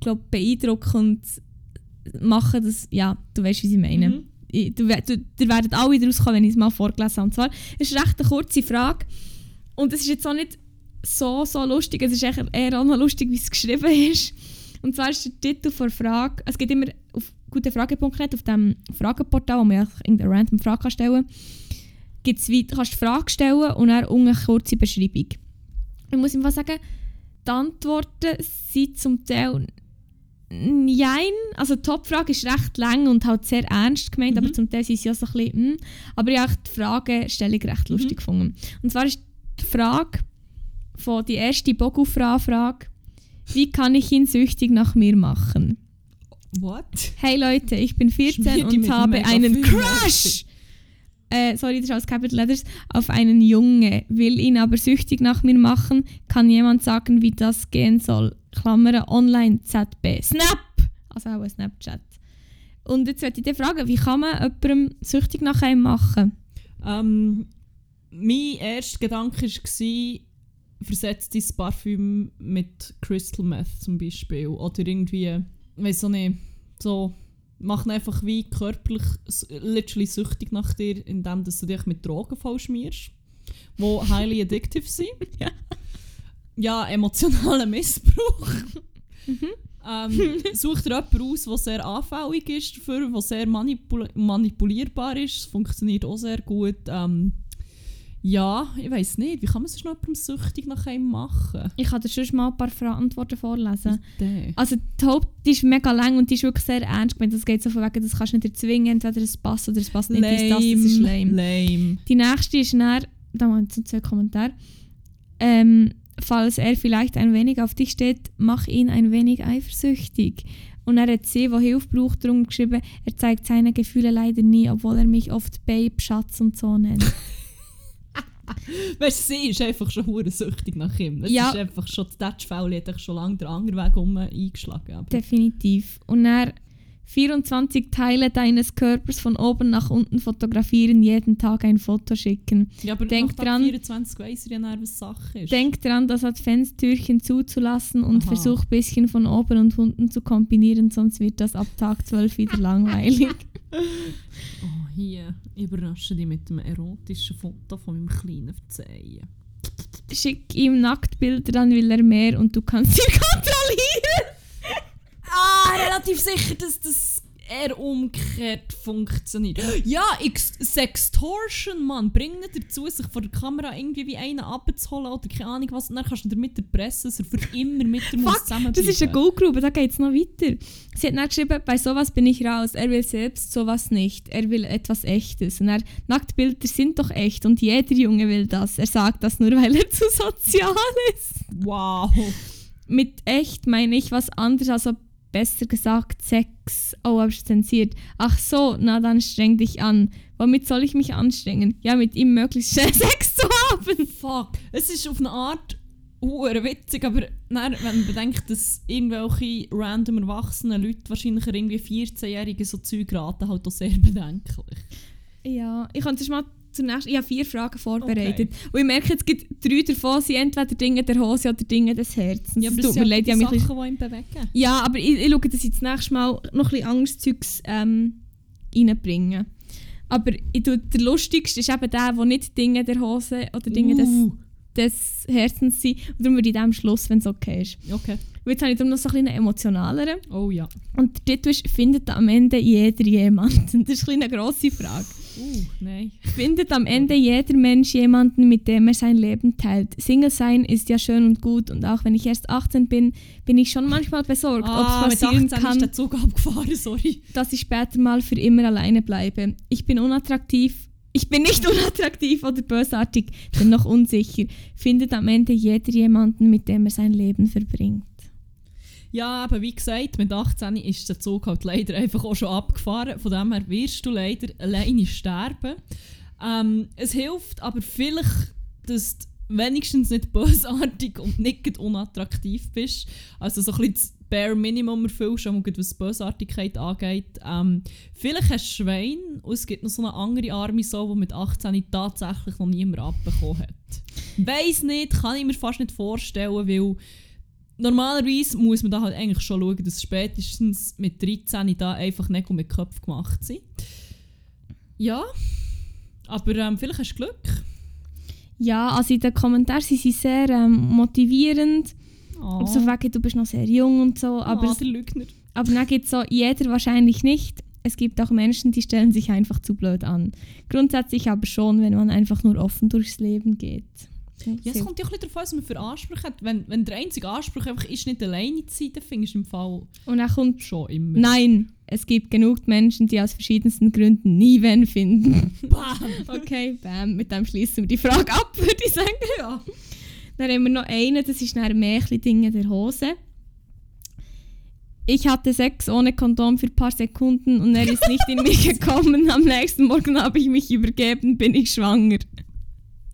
Speaker 2: glaub, beeindrucken und machen, dass, ja, du weißt, wie sie meinen.
Speaker 1: Mhm.
Speaker 2: Du, du, ihr werdet alle daraus kommen, wenn ich es mal vorgelesen habe. Und zwar, es ist recht eine kurze Frage und es ist jetzt auch nicht so, so lustig, es ist eher, auch noch lustig, wie es geschrieben ist. Und zwar ist der Titel der Frage, es geht immer auf gutefrage.net, auf dem Fragenportal, wo man ja irgendeine random Frage kann stellen gibt's wie, du kannst die Frage stellen und dann unten eine kurze Beschreibung. Ich muss einfach sagen, die Antworten sind zum Teil Nein, also die Top-Frage ist recht lang und halt sehr ernst gemeint,
Speaker 1: Mhm.
Speaker 2: aber zum Teil sind sie ja so ein bisschen, hm. aber ich habe die Fragestellung recht lustig gefunden. Und zwar ist die Frage von die erste Bogufra-Frage, wie kann ich ihn süchtig nach mir machen?
Speaker 1: What?
Speaker 2: Hey Leute, ich bin 14
Speaker 1: Schmier die
Speaker 2: und habe einen Crush. Äh, sorry, das ist aus Capital Letters. Auf einen Junge. Will ihn aber süchtig nach mir machen. Kann jemand sagen, wie das gehen soll? Klammern online ZB. Snap! Also auch ein Snapchat. Und jetzt möchte ich dich fragen, wie kann man jemandem süchtig nach einem machen?
Speaker 1: Ähm, mein erster Gedanke war, versetzt dein Parfüm mit Crystal Meth zum Beispiel. Oder irgendwie, weiß auch nicht, so, mach einfach wie körperlich, literally süchtig nach dir, indem dass du dich mit Drogen vollschmierst, die highly addictive sind.
Speaker 2: Ja.
Speaker 1: Ja, emotionaler Missbrauch. ähm, such dir jemanden aus, der sehr anfällig ist dafür, der sehr manipul manipulierbar ist. Das funktioniert auch sehr gut. Ähm, ja, ich weiß nicht, wie kann man sich noch jemandem süchtig nach einem machen?
Speaker 2: Ich kann dir schon mal ein paar Antworten vorlesen.
Speaker 1: Bitte.
Speaker 2: Also die Haupt die ist mega lang und die ist wirklich sehr ernst gemeint. Das geht so von wegen, das kannst du nicht erzwingen, entweder es passt oder es passt nicht. Dies, das, das ist lame.
Speaker 1: lame.
Speaker 2: Die nächste ist dann, da haben wir zwei Kommentare. Ähm, falls er vielleicht ein wenig auf dich steht, mach ihn ein wenig eifersüchtig. Und er hat sie, die Hilfe braucht, darum geschrieben, er zeigt seine Gefühle leider nie, obwohl er mich oft Babe, Schatz und so nennt.
Speaker 1: Weißt du, sie ist einfach schon hure süchtig nach ihm. Es
Speaker 2: Ja.
Speaker 1: ist einfach schon, die Touchfaul hat schon lange den anderen Weg um eingeschlagen. Aber
Speaker 2: Definitiv. Und er 24 Teile deines Körpers von oben nach unten fotografieren, jeden Tag ein Foto schicken.
Speaker 1: ja, aber
Speaker 2: denk dran-
Speaker 1: 24 weiss er ja dann, was Sache ist.
Speaker 2: Denk dran, das Adventstürchen zuzulassen und
Speaker 1: Aha.
Speaker 2: versuch ein bisschen von oben und unten zu kombinieren, sonst wird das ab Tag 12 wieder langweilig.
Speaker 1: Oh, hier, ich überrasche dich mit einem erotischen Foto von meinem kleinen Verzeihen.
Speaker 2: Schick ihm Nacktbilder, dann will er mehr und du kannst ihn kontrollieren.
Speaker 1: Relativ sicher, dass das eher umgekehrt funktioniert. Ja, Sextortion, Mann. Bring ihn dazu, sich vor der Kamera irgendwie wie einen abzuholen oder keine Ahnung was. Und dann kannst du damit erpressen, dass er für immer mit dir muss zusammenbleiben
Speaker 2: Das ist eine Goldgrube, da geht es noch weiter. Sie hat dann geschrieben, bei sowas bin ich raus. Er will selbst sowas nicht. Er will etwas Echtes. Und er, Nacktbilder sind doch echt und jeder Junge will das. Er sagt das nur, weil er zu sozial ist.
Speaker 1: Wow.
Speaker 2: Mit echt meine ich was anderes, also besser gesagt Sex. Oh, ich zensiert. Ach so, na dann streng dich an. Womit soll ich mich anstrengen? Ja, mit ihm möglichst schnell Sex zu haben.
Speaker 1: Fuck. Es ist auf eine Art hure witzig, aber dann, wenn man bedenkt, dass irgendwelche random erwachsenen Leute wahrscheinlich irgendwie 14-Jährige so Zeug raten, halt auch sehr bedenklich.
Speaker 2: Ja, ich habe mal zunächst, ich habe vier Fragen vorbereitet. Und ich merke, es gibt drei davon, sind entweder Dinge der Hose oder Dinge des Herzens.
Speaker 1: Ja, aber das
Speaker 2: tut mir
Speaker 1: sind
Speaker 2: leid,
Speaker 1: die Sachen, die ihn bewegen.
Speaker 2: Ja, aber ich, ich schaue, dass ich das nächste Mal noch ein bisschen anderes Zeugs ähm, reinbringe. Aber ich tue, der lustigste ist eben der, der nicht Dinge der Hose oder Dinge des,
Speaker 1: Uh,
Speaker 2: des Herzens sind. Und darum würde ich dem Schluss, wenn es okay ist.
Speaker 1: Okay.
Speaker 2: Und jetzt habe ich darum noch so ein bisschen einen emotionaleren.
Speaker 1: Oh ja.
Speaker 2: Und ist, findet am Ende jeder jemanden? Das ist ein eine grosse Frage.
Speaker 1: Uh, nein.
Speaker 2: Findet am Ende jeder Mensch jemanden, mit dem er sein Leben teilt. Single sein ist ja schön und gut und auch wenn ich erst 18 bin, bin ich schon manchmal besorgt,
Speaker 1: Ah,
Speaker 2: ob es passieren
Speaker 1: 18
Speaker 2: kann,
Speaker 1: ist der Zug abgefahren, sorry.
Speaker 2: dass ich später mal für immer alleine bleibe. Ich bin unattraktiv. Ich bin nicht unattraktiv oder bösartig, dennoch unsicher. Findet am Ende jeder jemanden, mit dem er sein Leben verbringt.
Speaker 1: Ja, aber wie gesagt, mit 18 ist der Zug halt leider einfach auch schon abgefahren. Von dem her wirst du leider alleine sterben. Ähm, es hilft aber vielleicht, dass du wenigstens nicht bösartig und nicht unattraktiv bist. Also so ein bisschen das Bare Minimum erfüllst, auch was Bösartigkeit angeht. Ähm, vielleicht hast du Schwein und es gibt noch so eine andere arme Sau, die mit 18 tatsächlich noch niemand abbekommen hat. Weiss nicht, kann ich mir fast nicht vorstellen, weil normalerweise muss man da halt eigentlich schon schauen, dass spätestens mit 13 da einfach Nägel mit Köpfen gemacht sind. Ja, aber ähm, vielleicht hast du Glück.
Speaker 2: Ja, also in den Kommentaren sind sie sehr ähm, motivierend.
Speaker 1: Oh,
Speaker 2: So wegen, du bist noch sehr jung und so. Aber,
Speaker 1: ah,
Speaker 2: es-
Speaker 1: der Lügner.
Speaker 2: aber dann gibt es so, jeder wahrscheinlich nicht. Es gibt auch Menschen, die stellen sich einfach zu blöd an. Grundsätzlich aber schon, wenn man einfach nur offen durchs Leben geht.
Speaker 1: Ja, es kommt ja auch darauf an, was man für Ansprüche hat. Wenn, wenn der einzige Anspruch einfach ist, nicht alleine zu sein, dann findest du im Fall
Speaker 2: Und dann kommt
Speaker 1: schon immer.
Speaker 2: Nein, es gibt genug Menschen, die aus verschiedensten Gründen nie wen finden.
Speaker 1: Bam.
Speaker 2: Okay, bam, mit dem schließen wir die Frage ab, würde ich sagen.
Speaker 1: Ja.
Speaker 2: Dann haben wir noch einen, das ist dann mehr Dinge der Hose. Ich hatte Sex ohne Kondom für ein paar Sekunden und er ist nicht in mich gekommen. Am nächsten Morgen habe ich mich übergeben, bin ich schwanger.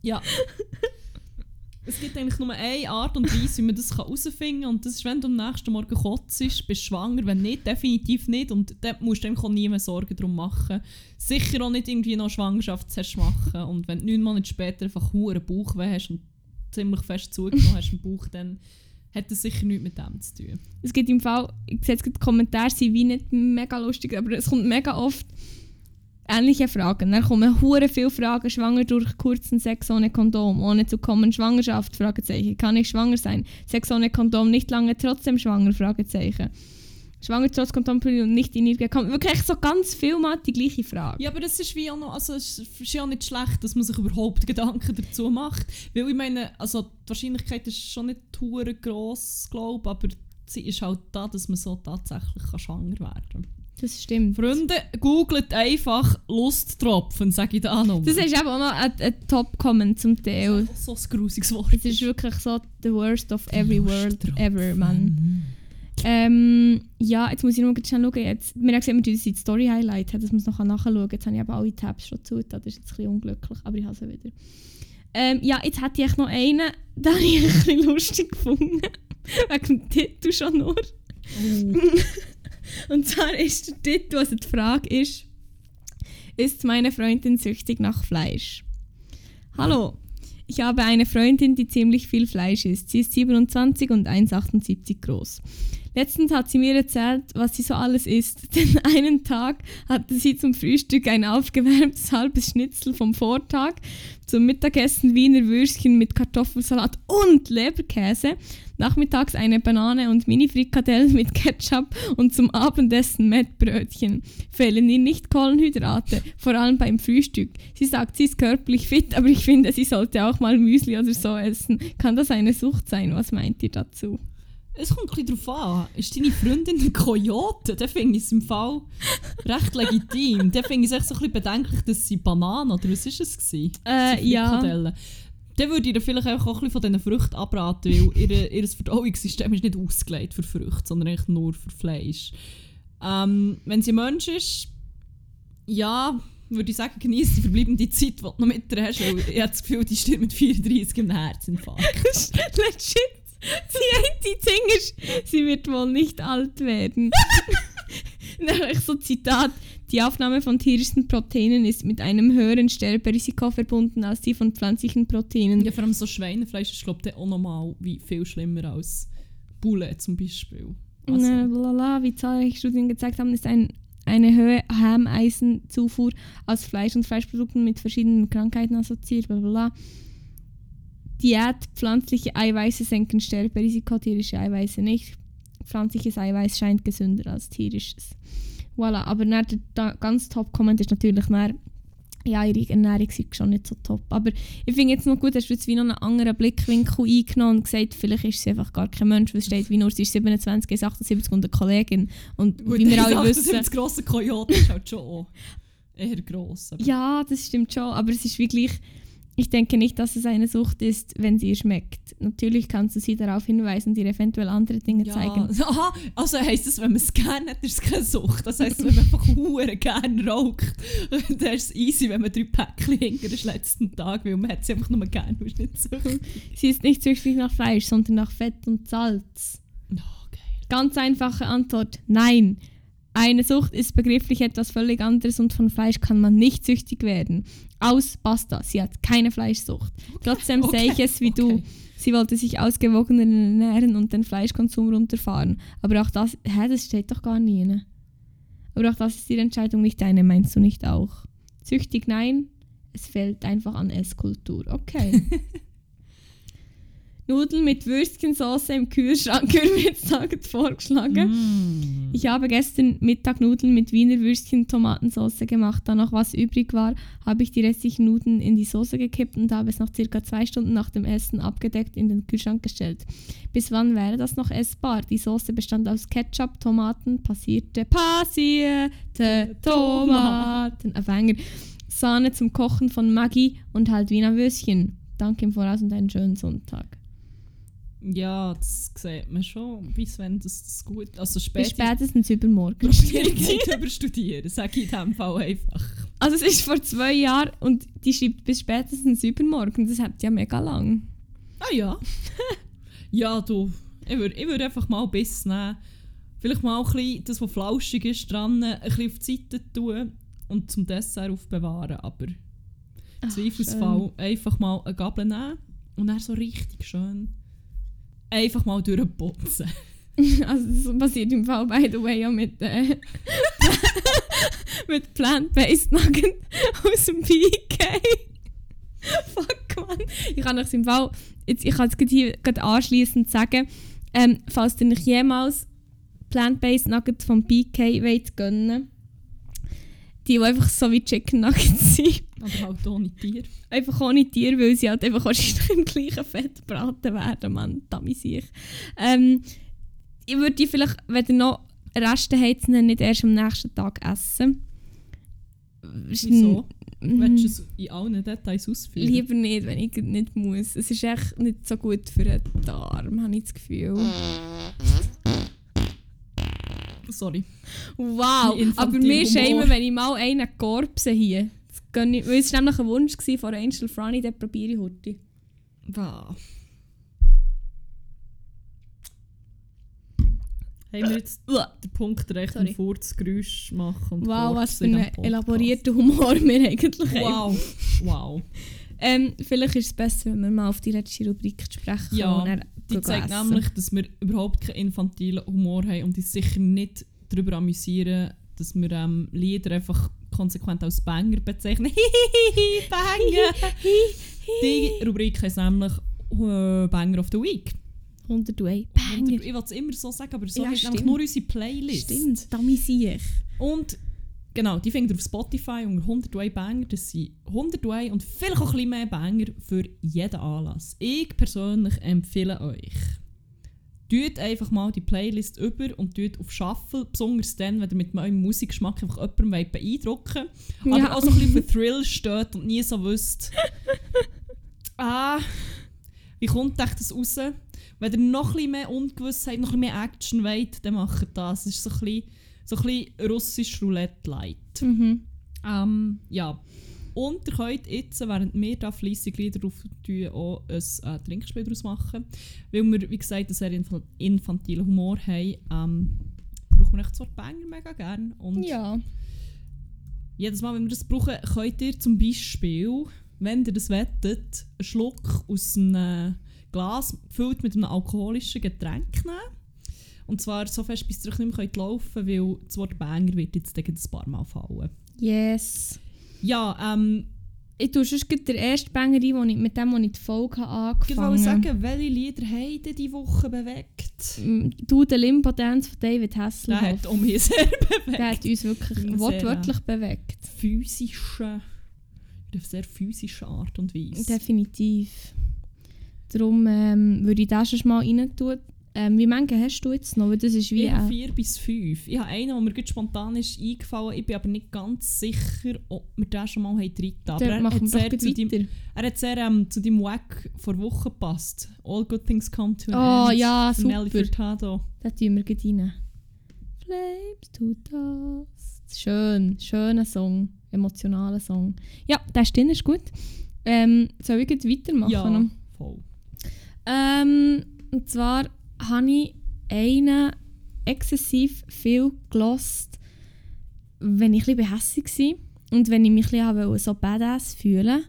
Speaker 1: Ja. es gibt eigentlich nur eine Art und Weise, wie man das herausfinden kann. Und das ist, wenn du am nächsten Morgen kotzt, bist du schwanger. Wenn nicht, definitiv nicht. Und dort musst du auch nie mehr Sorgen darum machen. Sicher auch nicht irgendwie noch Schwangerschaftstest machen. Und wenn du neun Monate später einfach einen Bauchweh hast und ziemlich fest zugenommen hast im Bauch, dann hat das sicher nichts mit dem zu tun.
Speaker 2: Es gibt im Fall, ich sehe jetzt die Kommentare sind wie nicht mega lustig, aber es kommt mega oft ähnliche Fragen. Dann kommen hure viele Fragen, schwanger durch kurzen Sex ohne Kondom, ohne zu kommen, Schwangerschaft, Fragezeichen. Kann ich schwanger sein? Sex ohne Kondom, nicht lange, trotzdem schwanger, Fragezeichen. Schwanger trotz Kondompille und nicht in ihr gekommen. Wirklich so ganz viel mal die gleiche Frage.
Speaker 1: Ja, aber das ist wie auch noch, also ist ja nicht schlecht, dass man sich überhaupt Gedanken dazu macht. Weil ich meine, also die Wahrscheinlichkeit ist schon nicht hure gross, glaube aber sie ist halt da, dass man so tatsächlich schwanger werden kann.
Speaker 2: Das stimmt.
Speaker 1: Freunde, googelt einfach Lusttropfen, sage ich da noch.
Speaker 2: Das ist eben auch noch ein, ein Top-Comment zum Teil.
Speaker 1: Das ist so ein grusiges Wort.
Speaker 2: Das ist wirklich so the worst of every world ever, man. Ähm, ja, jetzt muss ich noch schnell schauen. Jetzt, wir haben gesehen, wir tun das Story Highlight, dass man es noch nachschauen kann. Jetzt habe ich aber alle Tabs schon zu. Das ist jetzt ein bisschen unglücklich, aber ich habe sie wieder. Ähm, ja, jetzt hätte ich noch einen, den habe ich ein bisschen lustig gefunden. Wegen dem Titel schon nur. Oh. Und zwar ist der Titel, also die Frage ist, ist meine Freundin süchtig nach Fleisch? Hallo, ich habe eine Freundin, die ziemlich viel Fleisch isst. Sie ist 27 und 1,78 groß. Letztens hat sie mir erzählt, was sie so alles isst. Den einen Tag hatte sie zum Frühstück ein aufgewärmtes halbes Schnitzel vom Vortag, zum Mittagessen Wiener Würstchen mit Kartoffelsalat und Leberkäse, nachmittags eine Banane und Mini-Frikadellen mit Ketchup und zum Abendessen Mettbrötchen. Fehlen ihr nicht Kohlenhydrate, vor allem beim Frühstück. Sie sagt, sie ist körperlich fit, aber ich finde, sie sollte auch mal Müsli oder so essen. Kann das eine Sucht sein? Was meint ihr dazu?
Speaker 1: Es kommt ein darauf an. Ist deine Freundin ein Kojote? Dann finde ich es im Fall recht legitim. Dann finde ich es echt so ein bisschen bedenklich, dass sie Bananen oder was war es?
Speaker 2: Äh, ja.
Speaker 1: Dann würde ich ihr vielleicht auch ein bisschen von diesen Früchten abraten, weil ihr, ihr Verdauungssystem ist nicht ausgelegt für Früchte, sondern eigentlich nur für Fleisch. Ähm, wenn sie ein Mensch ist, ja, würde ich sagen, genieße die verbleibende Zeit, die du noch mit ihr hast, weil ich habe das Gefühl, die stirbt mit 34 im Herzinfarkt.
Speaker 2: Legit. Die Ding ist, sie wird wohl nicht alt werden. Nämlich so Zitat. Die Aufnahme von tierischen Proteinen ist mit einem höheren Sterberisiko verbunden als die von pflanzlichen Proteinen.
Speaker 1: Ja, vor allem so Schweinefleisch ist, glaube ich, auch nochmal wie viel schlimmer als Bulle zum Beispiel.
Speaker 2: Also. Blablabla, wie zahlreiche Studien gezeigt haben, ist ein, eine höhere Harmeisenzufuhr aus Fleisch und Fleischprodukten mit verschiedenen Krankheiten assoziiert. Blablabla. Diät, pflanzliche Eiweiße senken Sterberisiko, tierische Eiweiße nicht. Pflanzliches Eiweiß scheint gesünder als tierisches. Voilà, aber dann der ganz Top-Comment ist natürlich dann, ja, ihre Ernährung ist schon nicht so top. Aber ich finde jetzt noch gut, hast du jetzt wie noch einen anderen Blickwinkel eingenommen und gesagt, vielleicht ist sie einfach gar kein Mensch, weil es steht wie nur, sie ist 27, ist 78 und eine Kollegin. Und
Speaker 1: gut, wie wir alle wissen... Das grosse Kojote ist halt schon eher gross.
Speaker 2: Ja, das stimmt schon, aber es ist wirklich ich denke nicht, dass es eine Sucht ist, wenn sie ihr schmeckt. Natürlich kannst du sie darauf hinweisen und ihr eventuell andere Dinge
Speaker 1: ja.
Speaker 2: zeigen.
Speaker 1: Aha, also heisst es, wenn man es gerne hat, ist es keine Sucht. Das heisst, wenn man einfach hure gerne raucht, dann ist es easy, wenn man drei Päckchen hinter den letzten Tag, weil man hat sie einfach nur gerne, ist nicht süchtig.
Speaker 2: Sie ist nicht süchtig nach Fleisch, sondern nach Fett und Salz.
Speaker 1: Oh, geil.
Speaker 2: Ganz einfache Antwort, nein. Eine Sucht ist begrifflich etwas völlig anderes und von Fleisch kann man nicht süchtig werden. Aus, basta. Sie hat keine Fleischsucht. Okay. Trotzdem okay. sehe ich es wie okay. du. Sie wollte sich ausgewogener ernähren und den Fleischkonsum runterfahren. Aber auch das, hä, das steht doch gar nie. Ne? Aber auch das ist ihre Entscheidung, nicht deine, meinst du nicht auch? Süchtig, nein. Es fällt einfach an Esskultur. Okay. Nudeln mit Würstchensauce im Kühlschrank Mittag vorgeschlagen. Mm. Ich habe gestern Mittag Nudeln mit Wiener Würstchen Tomatensauce gemacht. Da noch was übrig war, habe ich die restlichen Nudeln in die Soße gekippt und habe es noch circa zwei Stunden nach dem Essen abgedeckt in den Kühlschrank gestellt. Bis wann wäre das noch essbar? Die Soße bestand aus Ketchup, Tomaten, passierte, passierte Tomaten, Aufhänger, Sahne zum Kochen von Maggi und halt Wiener Würstchen. Danke im Voraus und einen schönen Sonntag
Speaker 1: Ja, das sieht man schon, bis wenn das, das gut Also
Speaker 2: Bis
Speaker 1: später
Speaker 2: spätestens übermorgen.
Speaker 1: Schwierigkeit überstudieren, sage ich in dem Fall einfach.
Speaker 2: Also es ist vor zwei Jahren und die schreibt bis spätestens übermorgen. Das hat ja mega lang.
Speaker 1: Ah ja. ja, du. Ich würde ich würd einfach mal Biss nehmen. Vielleicht mal ein bisschen das, was flauschig ist, dran, ein bisschen auf die Seite tun und zum Dessert aufbewahren. Aber im Zweifelsfall einfach mal eine Gabel nehmen und dann so richtig schön einfach mal durchputzen.
Speaker 2: Also das passiert im Fall by the way auch mit, äh, mit Plant-Based Nugget aus dem PK. Fuck man. Ich kann euch im Fall, jetzt, ich kann es hier gerade anschliessend sagen, ähm, falls ihr nicht jemals Plant-Based Nugget vom PK wollt gönnen, die, die einfach so wie Chicken Nuggets sind,
Speaker 1: Aber halt ohne Tier.
Speaker 2: einfach ohne Tier, weil sie halt einfach wahrscheinlich im gleichen Fett gebraten werden, man, damit ich. Ähm, ich würde die vielleicht, wenn ihr noch Reste habt, nicht erst am nächsten Tag essen.
Speaker 1: Wieso?
Speaker 2: Mhm.
Speaker 1: Willst du es in allen Details ausführen?
Speaker 2: Lieber nicht, wenn ich nicht muss. Es ist echt nicht so gut für den Darm, habe ich das Gefühl.
Speaker 1: Sorry.
Speaker 2: Wow, aber mir schämen, wenn ich mal einen korbse hier. Das gönne ich, weil es war nämlich ein Wunsch von Angel Franny, den probiere ich heute.
Speaker 1: Wow. Haben wir jetzt den Punkt erreicht,
Speaker 2: Sorry.
Speaker 1: um Furzgeräusch machen und
Speaker 2: Wow, was für
Speaker 1: in
Speaker 2: einen
Speaker 1: diesem Podcast.
Speaker 2: elaborierten Humor wir eigentlich haben.
Speaker 1: Wow, wow.
Speaker 2: Ähm, vielleicht ist es besser, wenn wir mal auf die letzte Rubrik sprechen.
Speaker 1: Ja, Die
Speaker 2: gehen
Speaker 1: zeigt
Speaker 2: essen.
Speaker 1: nämlich, dass wir überhaupt keinen infantilen Humor haben und uns sicher nicht darüber amüsieren, dass wir ähm, Lieder einfach konsequent als Banger bezeichnen. Hihihihi, Banger! Die Rubrik heisst nämlich äh, Banger of the Week.
Speaker 2: 101.
Speaker 1: Banger. Ich will es immer so sagen, aber so
Speaker 2: Ja,
Speaker 1: heißt nämlich nur unsere Playlist.
Speaker 2: Stimmt, damit sehe ich.
Speaker 1: Und genau, die findet ihr auf Spotify unter 101 Banger. Das sind 101 und vielleicht auch ein bisschen mehr Banger für jeden Anlass. Ich persönlich empfehle euch, tut einfach mal die Playlist über und tut auf Shuffle, besonders dann, wenn ihr mit eurem Musikgeschmack einfach jemanden wollt beeindrucken aber
Speaker 2: Ja.
Speaker 1: auch so ein bisschen für Thrill steht und nie so wisst, ah, wie kommt euch das raus? Wenn ihr noch ein bisschen mehr Ungewissheit, noch ein bisschen mehr Action wollt, dann macht das. Es ist so ein bisschen, so ein bisschen russisch Roulette light.
Speaker 2: Mhm.
Speaker 1: Ähm, ja. Und ihr könnt jetzt, während wir da fleissig Lieder drauf tun, auch ein äh, Trinkspiel daraus machen. Weil wir, wie gesagt, einen sehr infa- infantilen Humor haben, ähm, brauchen wir echt das Wort Banger mega gerne. Und
Speaker 2: Ja.
Speaker 1: jedes Mal, wenn wir das brauchen, könnt ihr zum Beispiel, wenn ihr das wettet, einen Schluck aus einem Glas gefüllt mit einem alkoholischen Getränk nehmen. Und zwar so fest, bis ihr euch nicht mehr laufen könnt, weil das Wort Banger wird jetzt ein paar Mal fallen.
Speaker 2: Yes.
Speaker 1: Ja, ähm,
Speaker 2: Ich tue sonst gleich den ersten Banger ein, ich, mit dem, wo ich die Folge habe
Speaker 1: ich wollte
Speaker 2: angefangen
Speaker 1: sagen, welche Lieder haben denn diese Woche bewegt?
Speaker 2: habe. Du, den Limbo-Dance von David Hasselhoff.
Speaker 1: Der hat auch mich sehr bewegt.
Speaker 2: Der hat uns wirklich wortwörtlich bewegt.
Speaker 1: physische, auf sehr physische Art und Weise.
Speaker 2: Definitiv. Darum ähm, würde ich das schon mal rein tun. Ähm, wie viele hast du jetzt noch? Weil das ist wie
Speaker 1: Ich habe vier bis fünf. Ich habe einen, der mir gerade spontan ist eingefallen Ich bin aber nicht ganz sicher, ob wir den schon mal haben drin Aber er hat, sehr zu deinem, er hat sehr ähm, zu deinem Wack vor Woche gepasst. All good things come to an
Speaker 2: Oh
Speaker 1: end.
Speaker 2: ja,
Speaker 1: von Nelly
Speaker 2: super.
Speaker 1: Furtado.
Speaker 2: Da tun wir gleich rein. Flames to dust. Schön, schöner Song. Emotionaler Song. Ja, der ist drin, ist gut. Ähm, soll ich jetzt weitermachen?
Speaker 1: Ja, voll.
Speaker 2: Ähm, und zwar habe ich einen exzessiv viel gelost, wenn ich ein bisschen war und wenn ich mich ein bisschen so badass fühlen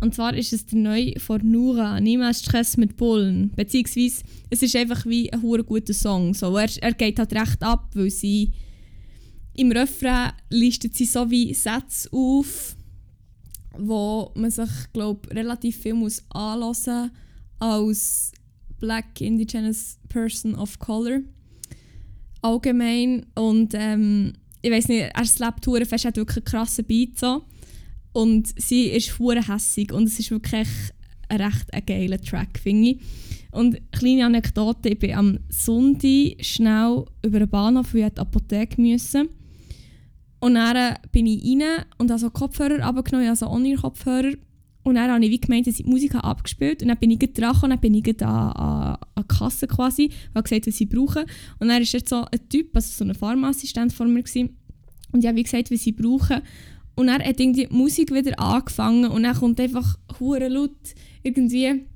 Speaker 2: Und zwar ist es der neue von Nura, «Niemals Stress mit Bullen». Beziehungsweise, es ist einfach wie ein hure guter Song. So, er, er geht halt recht ab, weil sie im Refrain listet sie so wie Sätze auf, wo man sich, glaube relativ viel muss anlassen als Black Indigenous Person of Color allgemein und ähm, ich weiß nicht, er slappt hure fest, hat wirklich einen krassen Beat so und sie ist hure hässig und es ist wirklich ein recht ein geiler Track, finde ich. Und kleine Anekdote, ich bin am Sonntag schnell über den Bahnhof, in die Apotheke müssen. Und dann bin ich rein und habe so Kopfhörer abgenommen, also ohne Kopfhörer. Und dann habe ich wie gemeint, dass ich die Musik abgespielt und dann bin ich dran und dann bin ich an, an, an die Kasse quasi und habe gesagt, was sie brauchen. Und dann ist jetzt so ein Typ, also so ein Pharmaassistent vor mir gewesen, und ich habe wie gesagt, was sie brauchen. Und dann hat irgendwie die Musik wieder angefangen und dann kommt einfach hure laut irgendwie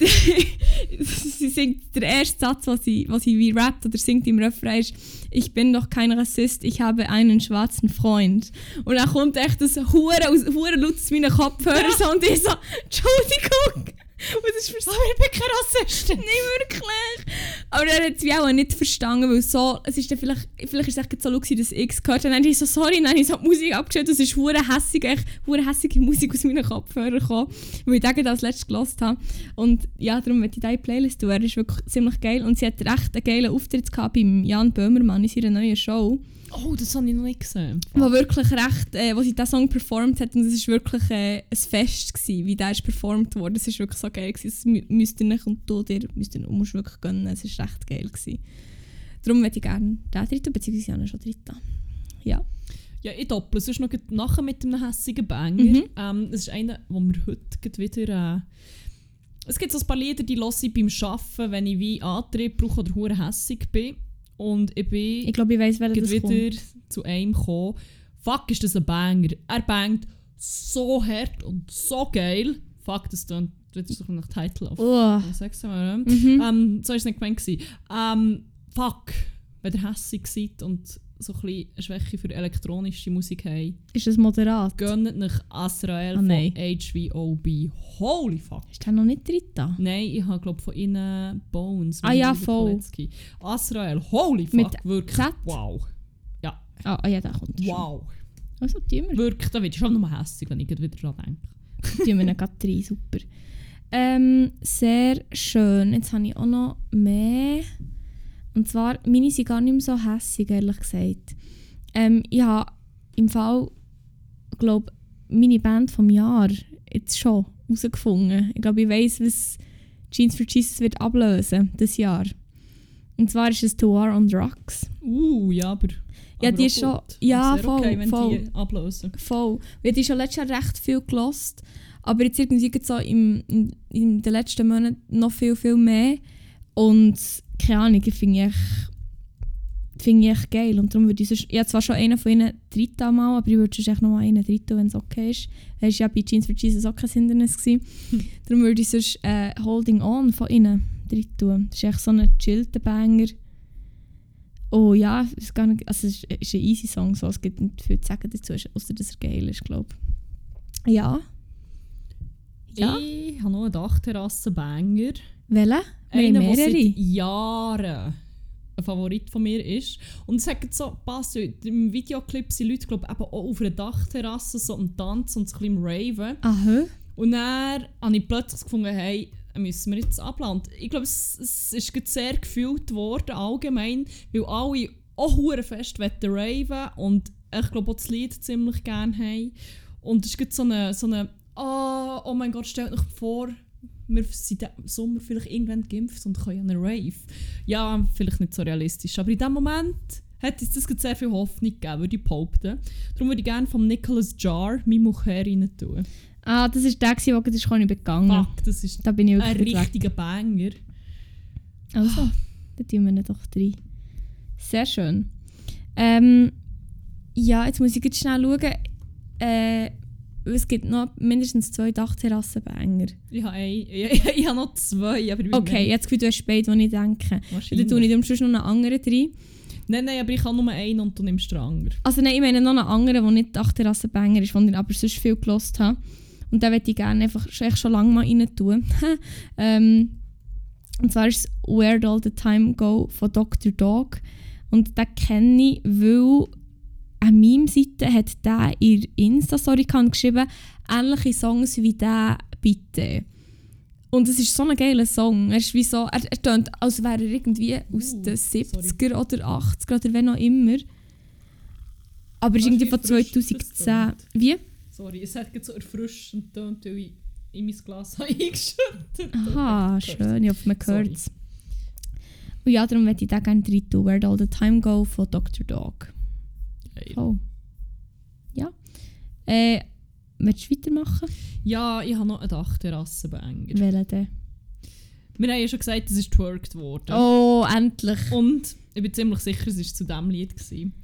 Speaker 2: sie singt der erste Satz, was sie, was sie wie rappt oder singt im Refrain ist ich bin doch kein Rassist, ich habe einen schwarzen Freund. Und dann kommt echt das Hure aus Hure laut aus meinen Kopfhörern so und ich so, Entschuldigung. Und das ist so, ich bin keine Rassistin. Nicht wirklich. Aber er hat es wie auch nicht verstanden, weil so, es ist dann vielleicht, vielleicht ist es so dass ich es gehört habe. Dann habe ich so, sorry, dann habe ich so die Musik abgestellt, das ist hure hässig, echt hässige Musik aus meinen Kopfhörern gekommen, weil ich den als letztes gelost habe. Und ja, darum möchte ich diese Playlist tun, er ist wirklich ziemlich geil und sie hat recht einen geilen Auftritt gehabt beim Jan Böhmermann in seiner neuen Show.
Speaker 1: Oh, das habe ich noch nicht gesehen.
Speaker 2: Wo wirklich recht, äh, wo sie diesen Song performt hat und es war wirklich äh, ein Fest gewesen, wie der ist performt wurde. Es war wirklich so geil gewesen. Das mü müsst ihr nicht und du dir müsst ihr, musst wirklich gönnen. Es war recht geil gewesen. Darum würde ich gerne den dritten, beziehungsweise ja schon dritten. Ja.
Speaker 1: Ja, ich doppel. Es ist noch nachher mit einem hässigen Banger.
Speaker 2: Mhm.
Speaker 1: Ähm, es ist einer, wo wir heute wieder... Äh, es gibt so ein paar Lieder, die höre ich beim Arbeiten, wenn ich wie Antrieb brauche oder hure hässig bin. Und ich bin
Speaker 2: Ich glaube, ich weiss, wer das
Speaker 1: wieder
Speaker 2: kommt.
Speaker 1: zu einem gekommen. Fuck, ist das ein Banger. Er bangt so hart und so geil. Fuck, das dann wieder so nach Title auf.
Speaker 2: Oh.
Speaker 1: Sag's mal?
Speaker 2: Mhm.
Speaker 1: Ähm, so war es nicht gemeint. Ähm, fuck, wenn ihr hässig seid und so ein bisschen eine Schwäche für elektronische Musik habt,
Speaker 2: Ist das moderat?
Speaker 1: gönnt nach Azrael von
Speaker 2: nein.
Speaker 1: HVOB. Holy fuck.
Speaker 2: Ist der noch nicht dritter?
Speaker 1: Nein, ich habe glaube von ihnen Bones.
Speaker 2: Ah ja, voll.
Speaker 1: Azrael, holy fuck,
Speaker 2: Mit
Speaker 1: wirklich.
Speaker 2: Z?
Speaker 1: Wow.
Speaker 2: Ah, ah ja, der kommt schon.
Speaker 1: Wow.
Speaker 2: Also, tun wir.
Speaker 1: Wirklich, da wird schon nur hässlich, wenn ich wieder dran denke.
Speaker 2: tun wir ihn gerade rein, super. Ähm, sehr schön. Jetzt habe ich auch noch mehr. Und zwar, meine sind gar nicht mehr so hässig, ehrlich gesagt. Ähm, ich habe im Fall, glaube meine Band vom Jahr jetzt schon herausgefunden. Ich glaube, ich weiss, was Jeans for Jesus wird ablösen das Jahr. Und zwar ist es To War on Drugs.
Speaker 1: Uh, ja, aber.
Speaker 2: Ja,
Speaker 1: aber
Speaker 2: die ist schon- ja, voll,
Speaker 1: okay, wenn
Speaker 2: voll.
Speaker 1: die ablösen.
Speaker 2: Voll. Wir haben schon letztes Jahr recht viel gelost, aber jetzt irgendwie so im, in, in den letzten Monaten noch viel, viel mehr. Und keine Ahnung, ich finde ich, finde ich echt geil. Und darum würde ich sonst, ich habe zwar schon einen von ihnen dritten Mal, aber ich würde sonst echt noch mal einen dritten, wenn es okay ist. Das war ja bei Jeans for Jesus auch kein Hindernis. gewesen. darum würde ich sonst äh, Holding On von ihnen dritten tun. Das ist echt so ein chillter Banger. Oh ja, es ist, gar nicht, also es ist, ist ein easy Song, so. es gibt nicht viel zu sagen dazu, außer dass er geil ist, glaube ich. Ja. Ja.
Speaker 1: Ich habe noch einen Dachterrassen-Banger.
Speaker 2: Welche?
Speaker 1: Einer, der seit Jahren ein Favorit von mir ist. Und es hat so passt. Im Videoclip sind Leute glaub, eben auch auf einer Dachterrasse so am Tanzen und so ein bisschen Raven.
Speaker 2: Aha.
Speaker 1: Und dann habe ich plötzlich gefunden, hey, müssen wir jetzt abladen. Ich glaube, es, es ist sehr gefühlt worden, allgemein, weil alle auch hure fest wollen raven und ich glaube auch das Lied ziemlich gerne haben. Und es ist gerade so eine, so eine oh, oh mein Gott, stellt euch vor, wir sind im Sommer vielleicht irgendwann geimpft und können an einen Rave. Ja, vielleicht nicht so realistisch, aber in dem Moment hat uns das sehr viel Hoffnung gegeben, würde ich behaupten. Darum würde ich gerne vom Nicholas Jar «Mi Mujer» rein tun.
Speaker 2: Ah, das ist der, der gerade ist begangen
Speaker 1: Fuck, das ist
Speaker 2: Da bin ich
Speaker 1: ein richtiger Banger.
Speaker 2: Also, dann tun wir ihn doch rein. Sehr schön. Ähm, ja, jetzt muss ich jetzt schnell schauen. Äh, es gibt noch mindestens zwei Dachterrassenbanger.
Speaker 1: Ich habe, ein, ich, ich, ich habe noch zwei, aber ich
Speaker 2: Okay, jetzt Gefühl, du hast beide, die ich denke. Dann
Speaker 1: wahrscheinlich.
Speaker 2: tue ich dann sonst noch einen anderen rein.
Speaker 1: Nein, nein, aber ich kann nur einen und du nimmst den anderen.
Speaker 2: Also nein, ich meine noch einen anderen, der nicht Dachterrassenbanger ist, den ich aber sonst viel gelost habe. Und den möchte ich gerne einfach schon, echt schon lange mal rein tun. ähm, und zwar ist es Where'd All The Time Go von Dr. Dog. Und den kenne ich, weil an meiner Seite hat der in der Insta-Story geschrieben, ähnliche Songs wie der «Bitte». Und es ist so ein geiler Song. Er ist wie so, er, er tönt, als wäre er irgendwie aus
Speaker 1: Uh,
Speaker 2: den
Speaker 1: sorry.
Speaker 2: 70er oder 80er oder wenn auch immer. Aber er ist irgendwie
Speaker 1: wie
Speaker 2: von
Speaker 1: erfrischend das
Speaker 2: 2010.
Speaker 1: tönt.
Speaker 2: Wie?
Speaker 1: Sorry, es hat so erfrischend getönt, weil ich in mein Glas habe eingeschüttet
Speaker 2: Aha,
Speaker 1: Okay,
Speaker 2: schön, ich hoffe, man hört es. Und ja, darum möchte ich den gerne rein tun. Where'd All The Time Go von Dr. Dog.
Speaker 1: Geil.
Speaker 2: Oh. Ja. Äh, Willst du weitermachen?
Speaker 1: Ja, ich habe noch eine Dachterrasse Banger.
Speaker 2: Welchen denn?
Speaker 1: Wir haben ja schon gesagt, es ist twerkt worden.
Speaker 2: Oh, endlich.
Speaker 1: Und ich bin ziemlich sicher, es war zu diesem Lied. Gewesen.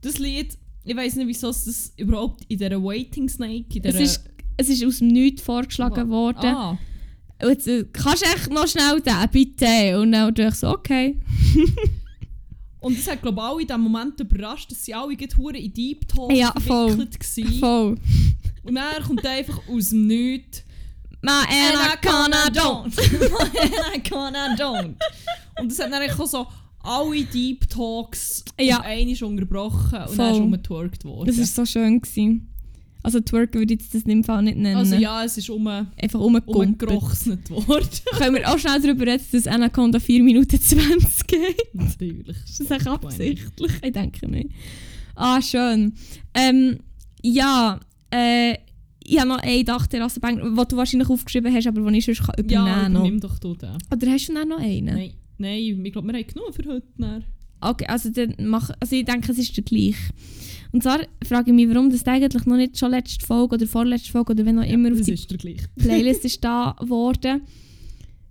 Speaker 1: Das Lied, ich weiß nicht, wieso es das überhaupt in dieser Waiting Snake, in
Speaker 2: Es
Speaker 1: dieser...
Speaker 2: ist, es ist aus dem Nichts vorgeschlagen worden.
Speaker 1: Ah,
Speaker 2: jetzt, äh, kannst du echt noch schnell den, bitte? Und dann dachte ich so, okay.
Speaker 1: und es hat, glaube ich, alle in diesem Moment überrascht, dass sie alle gerade in Deep Talk
Speaker 2: Ja,
Speaker 1: verwickelt waren.
Speaker 2: Voll.
Speaker 1: Und dann kommt einfach aus dem Nichts
Speaker 2: My Anaconda don't.
Speaker 1: Anaconda don't. Und es hat dann auch so alle Deep Talks
Speaker 2: Ja.
Speaker 1: einmal unterbrochen und
Speaker 2: Voll.
Speaker 1: dann ist umgetwerkt worden.
Speaker 2: Das war so schön. Gewesen. Also Twerk würde ich jetzt das dem Fall nicht nennen.
Speaker 1: also ja, es ist um,
Speaker 2: Einfach
Speaker 1: umgerochnet worden.
Speaker 2: Können wir auch schnell darüber reden, dass Anaconda 4 Minuten 20 geht?
Speaker 1: Natürlich.
Speaker 2: Ist das echt absichtlich? Ich denke nicht. Ah, schön. Ähm, ja, äh, ich habe noch eine Dachterrassenbank, die du wahrscheinlich aufgeschrieben hast, aber die ich sonst kann
Speaker 1: Ja,
Speaker 2: übernehmen kann.
Speaker 1: nimm doch du den.
Speaker 2: Oder hast du dann noch einen?
Speaker 1: Nein, nein, ich glaube, wir haben genug für heute. Dann.
Speaker 2: Okay, also, dann mach, also ich denke, es ist der gleich. Und zwar frage ich mich, warum das eigentlich noch nicht schon letzte Folge oder vorletzte Folge oder wenn auch immer auf die. Playlist ist da geworden.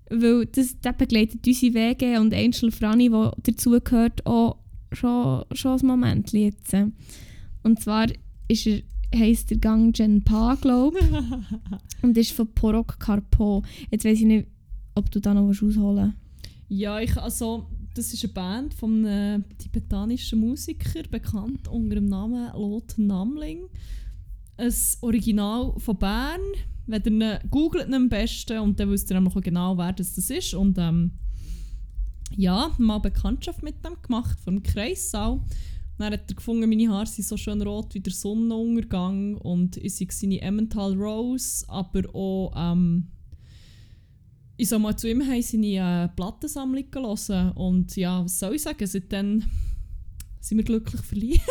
Speaker 2: Weil das, das begleitet unsere Wege und Angel Franny, die dazugehört, auch schon, schon ein Moment jetzt. Und zwar ist er, heisst der Gang Gen Pa, glaube ich. Und ist von Porok Karpo. Jetzt weiß ich nicht, ob du da noch was ausholen
Speaker 1: Ja, ich, also, das ist eine Band von einem tibetanischen Musiker, bekannt unter dem Namen Lot Namling. Ein Original von Bern. Wenn ihr ihn googelt am besten und dann wisst ihr auch genau, wer das, ist. Und ähm, ja, mal Bekanntschaft mit dem gemacht, vom Kreissaal. Dann hat er gefunden, meine Haare sind so schön rot wie der Sonnenuntergang und ich sei seine Emmental Rose, aber auch ähm, ich soll mal zu ihm haben seine äh, Plattensammlung gelesen und ja, was soll ich sagen, seitdem sind wir glücklich verliebt.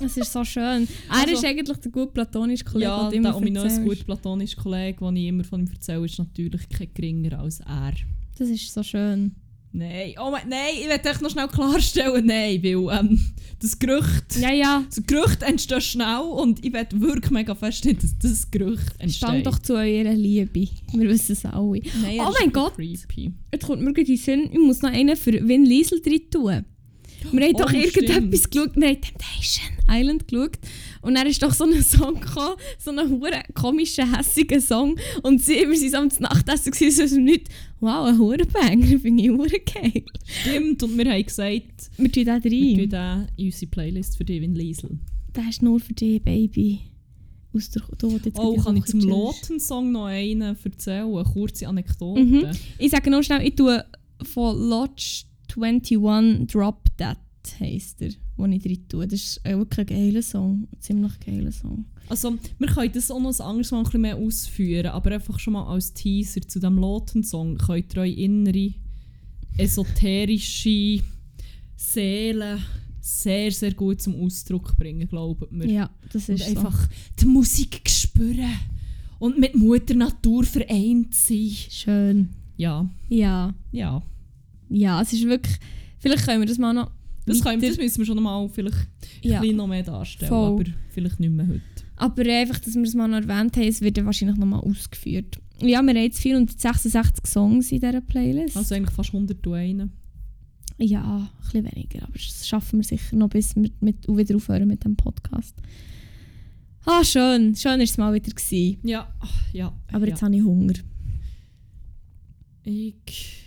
Speaker 2: Das ist so schön. Er
Speaker 1: Also-
Speaker 2: ist eigentlich der gute platonische Kollege,
Speaker 1: ja,
Speaker 2: den du
Speaker 1: der
Speaker 2: immer
Speaker 1: ominöse
Speaker 2: erzählst.
Speaker 1: gut platonische Kollege, den ich immer von ihm erzähle, ist natürlich kein geringer als er.
Speaker 2: Das ist so schön.
Speaker 1: Nein, oh mein, nein, ich will echt noch schnell klarstellen, nein, weil ähm, das Gerücht,
Speaker 2: Ja, ja.
Speaker 1: das Gerücht entsteht schnell und ich will wirklich mega feststellen, dass das Gerücht entsteht.
Speaker 2: Stand doch zu eurer Liebe. Wir wissen es alle.
Speaker 1: Nein,
Speaker 2: Oh mein
Speaker 1: ein
Speaker 2: Gott.
Speaker 1: Creepy.
Speaker 2: Jetzt kommt mir gerade in Sinn, ich muss noch einen für Vin Liesel drin tun. Wir haben
Speaker 1: Oh,
Speaker 2: doch irgendetwas
Speaker 1: stimmt.
Speaker 2: geschaut, wir haben Temptation Island geschaut und dann ist doch so ein Song gekommen, so ein hure komischer, hässiger Song und sie, waren so am Nachtessen gewesen, so Nichts, wow, ein Hurenbanger, finde ich hure geil.
Speaker 1: Stimmt, und wir haben gesagt,
Speaker 2: Wir tun den
Speaker 1: wir tun
Speaker 2: rein.
Speaker 1: den in unsere Playlist für Devin Liesel.
Speaker 2: Der ist nur für dich, Baby. Aus der Tod jetzt
Speaker 1: Oh, kann ich zum. Loten-Song noch einen erzählen? Eine kurze Anekdote.
Speaker 2: Mhm. Ich sage nur schnell, ich tue von Lodge 21 Drop That heisst er, wo ich drin tue. Das ist äh, wirklich ein geiler Song. Ein ziemlich geiler Song.
Speaker 1: Also, wir können das auch noch ein anderes Mal ein bisschen mehr ausführen, aber einfach schon mal als Teaser zu diesem Loten-Song könnt ihr eure innere, esoterische Seele sehr, sehr gut zum Ausdruck bringen, glaubt mir.
Speaker 2: Ja, das
Speaker 1: Und
Speaker 2: ist
Speaker 1: einfach die Musik spüren und mit Mutter Natur vereint sein.
Speaker 2: so. Schön.
Speaker 1: Ja,
Speaker 2: Ja.
Speaker 1: ja.
Speaker 2: Ja, es ist wirklich... Vielleicht können wir das mal noch...
Speaker 1: Das, wir- das müssen wir schon mal vielleicht
Speaker 2: Ja.
Speaker 1: ein bisschen noch mehr darstellen,
Speaker 2: Voll.
Speaker 1: aber vielleicht nicht mehr heute.
Speaker 2: Aber einfach, dass wir es mal noch erwähnt haben, es wird ja wahrscheinlich noch mal ausgeführt. Ja, wir haben jetzt 466 Songs in dieser Playlist.
Speaker 1: Also eigentlich fast 101.
Speaker 2: Ja, ein bisschen weniger, aber das schaffen wir sicher noch, bis wir mit, wieder aufhören mit dem Podcast. Ah, schön. Schön war es mal wieder. Gewesen.
Speaker 1: Ja, ja.
Speaker 2: Aber
Speaker 1: ja.
Speaker 2: jetzt habe ich Hunger.
Speaker 1: Ich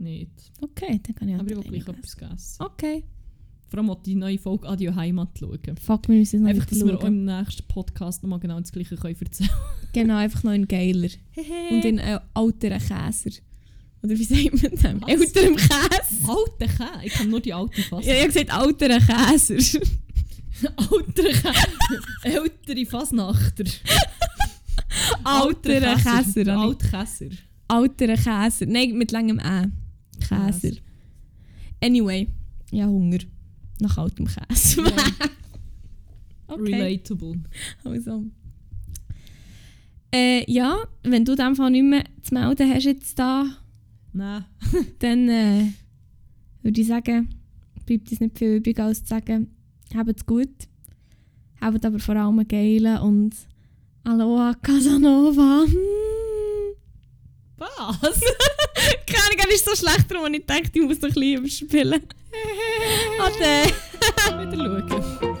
Speaker 1: nicht.
Speaker 2: Okay, dann kann ich
Speaker 1: Aber ich will gleich
Speaker 2: einiges.
Speaker 1: etwas essen.
Speaker 2: Okay.
Speaker 1: Vor allem die neue Folge Adio Heimat schauen.
Speaker 2: Fuck, wir müssen noch
Speaker 1: Einfach, dass wir auch
Speaker 2: schauen.
Speaker 1: im nächsten Podcast nochmal genau das Gleiche können erzählen
Speaker 2: Genau, einfach noch in geiler. Und in äh, älteren Käser. Oder wie sagt man das?
Speaker 1: Was?
Speaker 2: Älterem Käse.
Speaker 1: Alte Käse. Ich kann nur die alte fassen.
Speaker 2: Ja, ich habe gesagt älteren Käser.
Speaker 1: Ältere Käse. Ältere Fasnachter.
Speaker 2: Älteren Käser.
Speaker 1: Altkäser.
Speaker 2: Älteren Käser. Nein, mit langem Ä. Käser. Anyway, ja, Hunger. Nach altem Käse. okay.
Speaker 1: Relatable.
Speaker 2: Also. Äh, ja, wenn du dem Fall nicht mehr zu melden hast jetzt da,
Speaker 1: Nein.
Speaker 2: dann äh, würde ich sagen, bleibt uns nicht viel übrig als zu sagen, habt's gut. Habt aber vor allem geilen und Aloha Casanova.
Speaker 1: Was?
Speaker 2: Keine Ahnung, ist so schlecht, darum ich dachte, ich muss noch ein bisschen überspielen. Ade.
Speaker 1: Wieder schauen.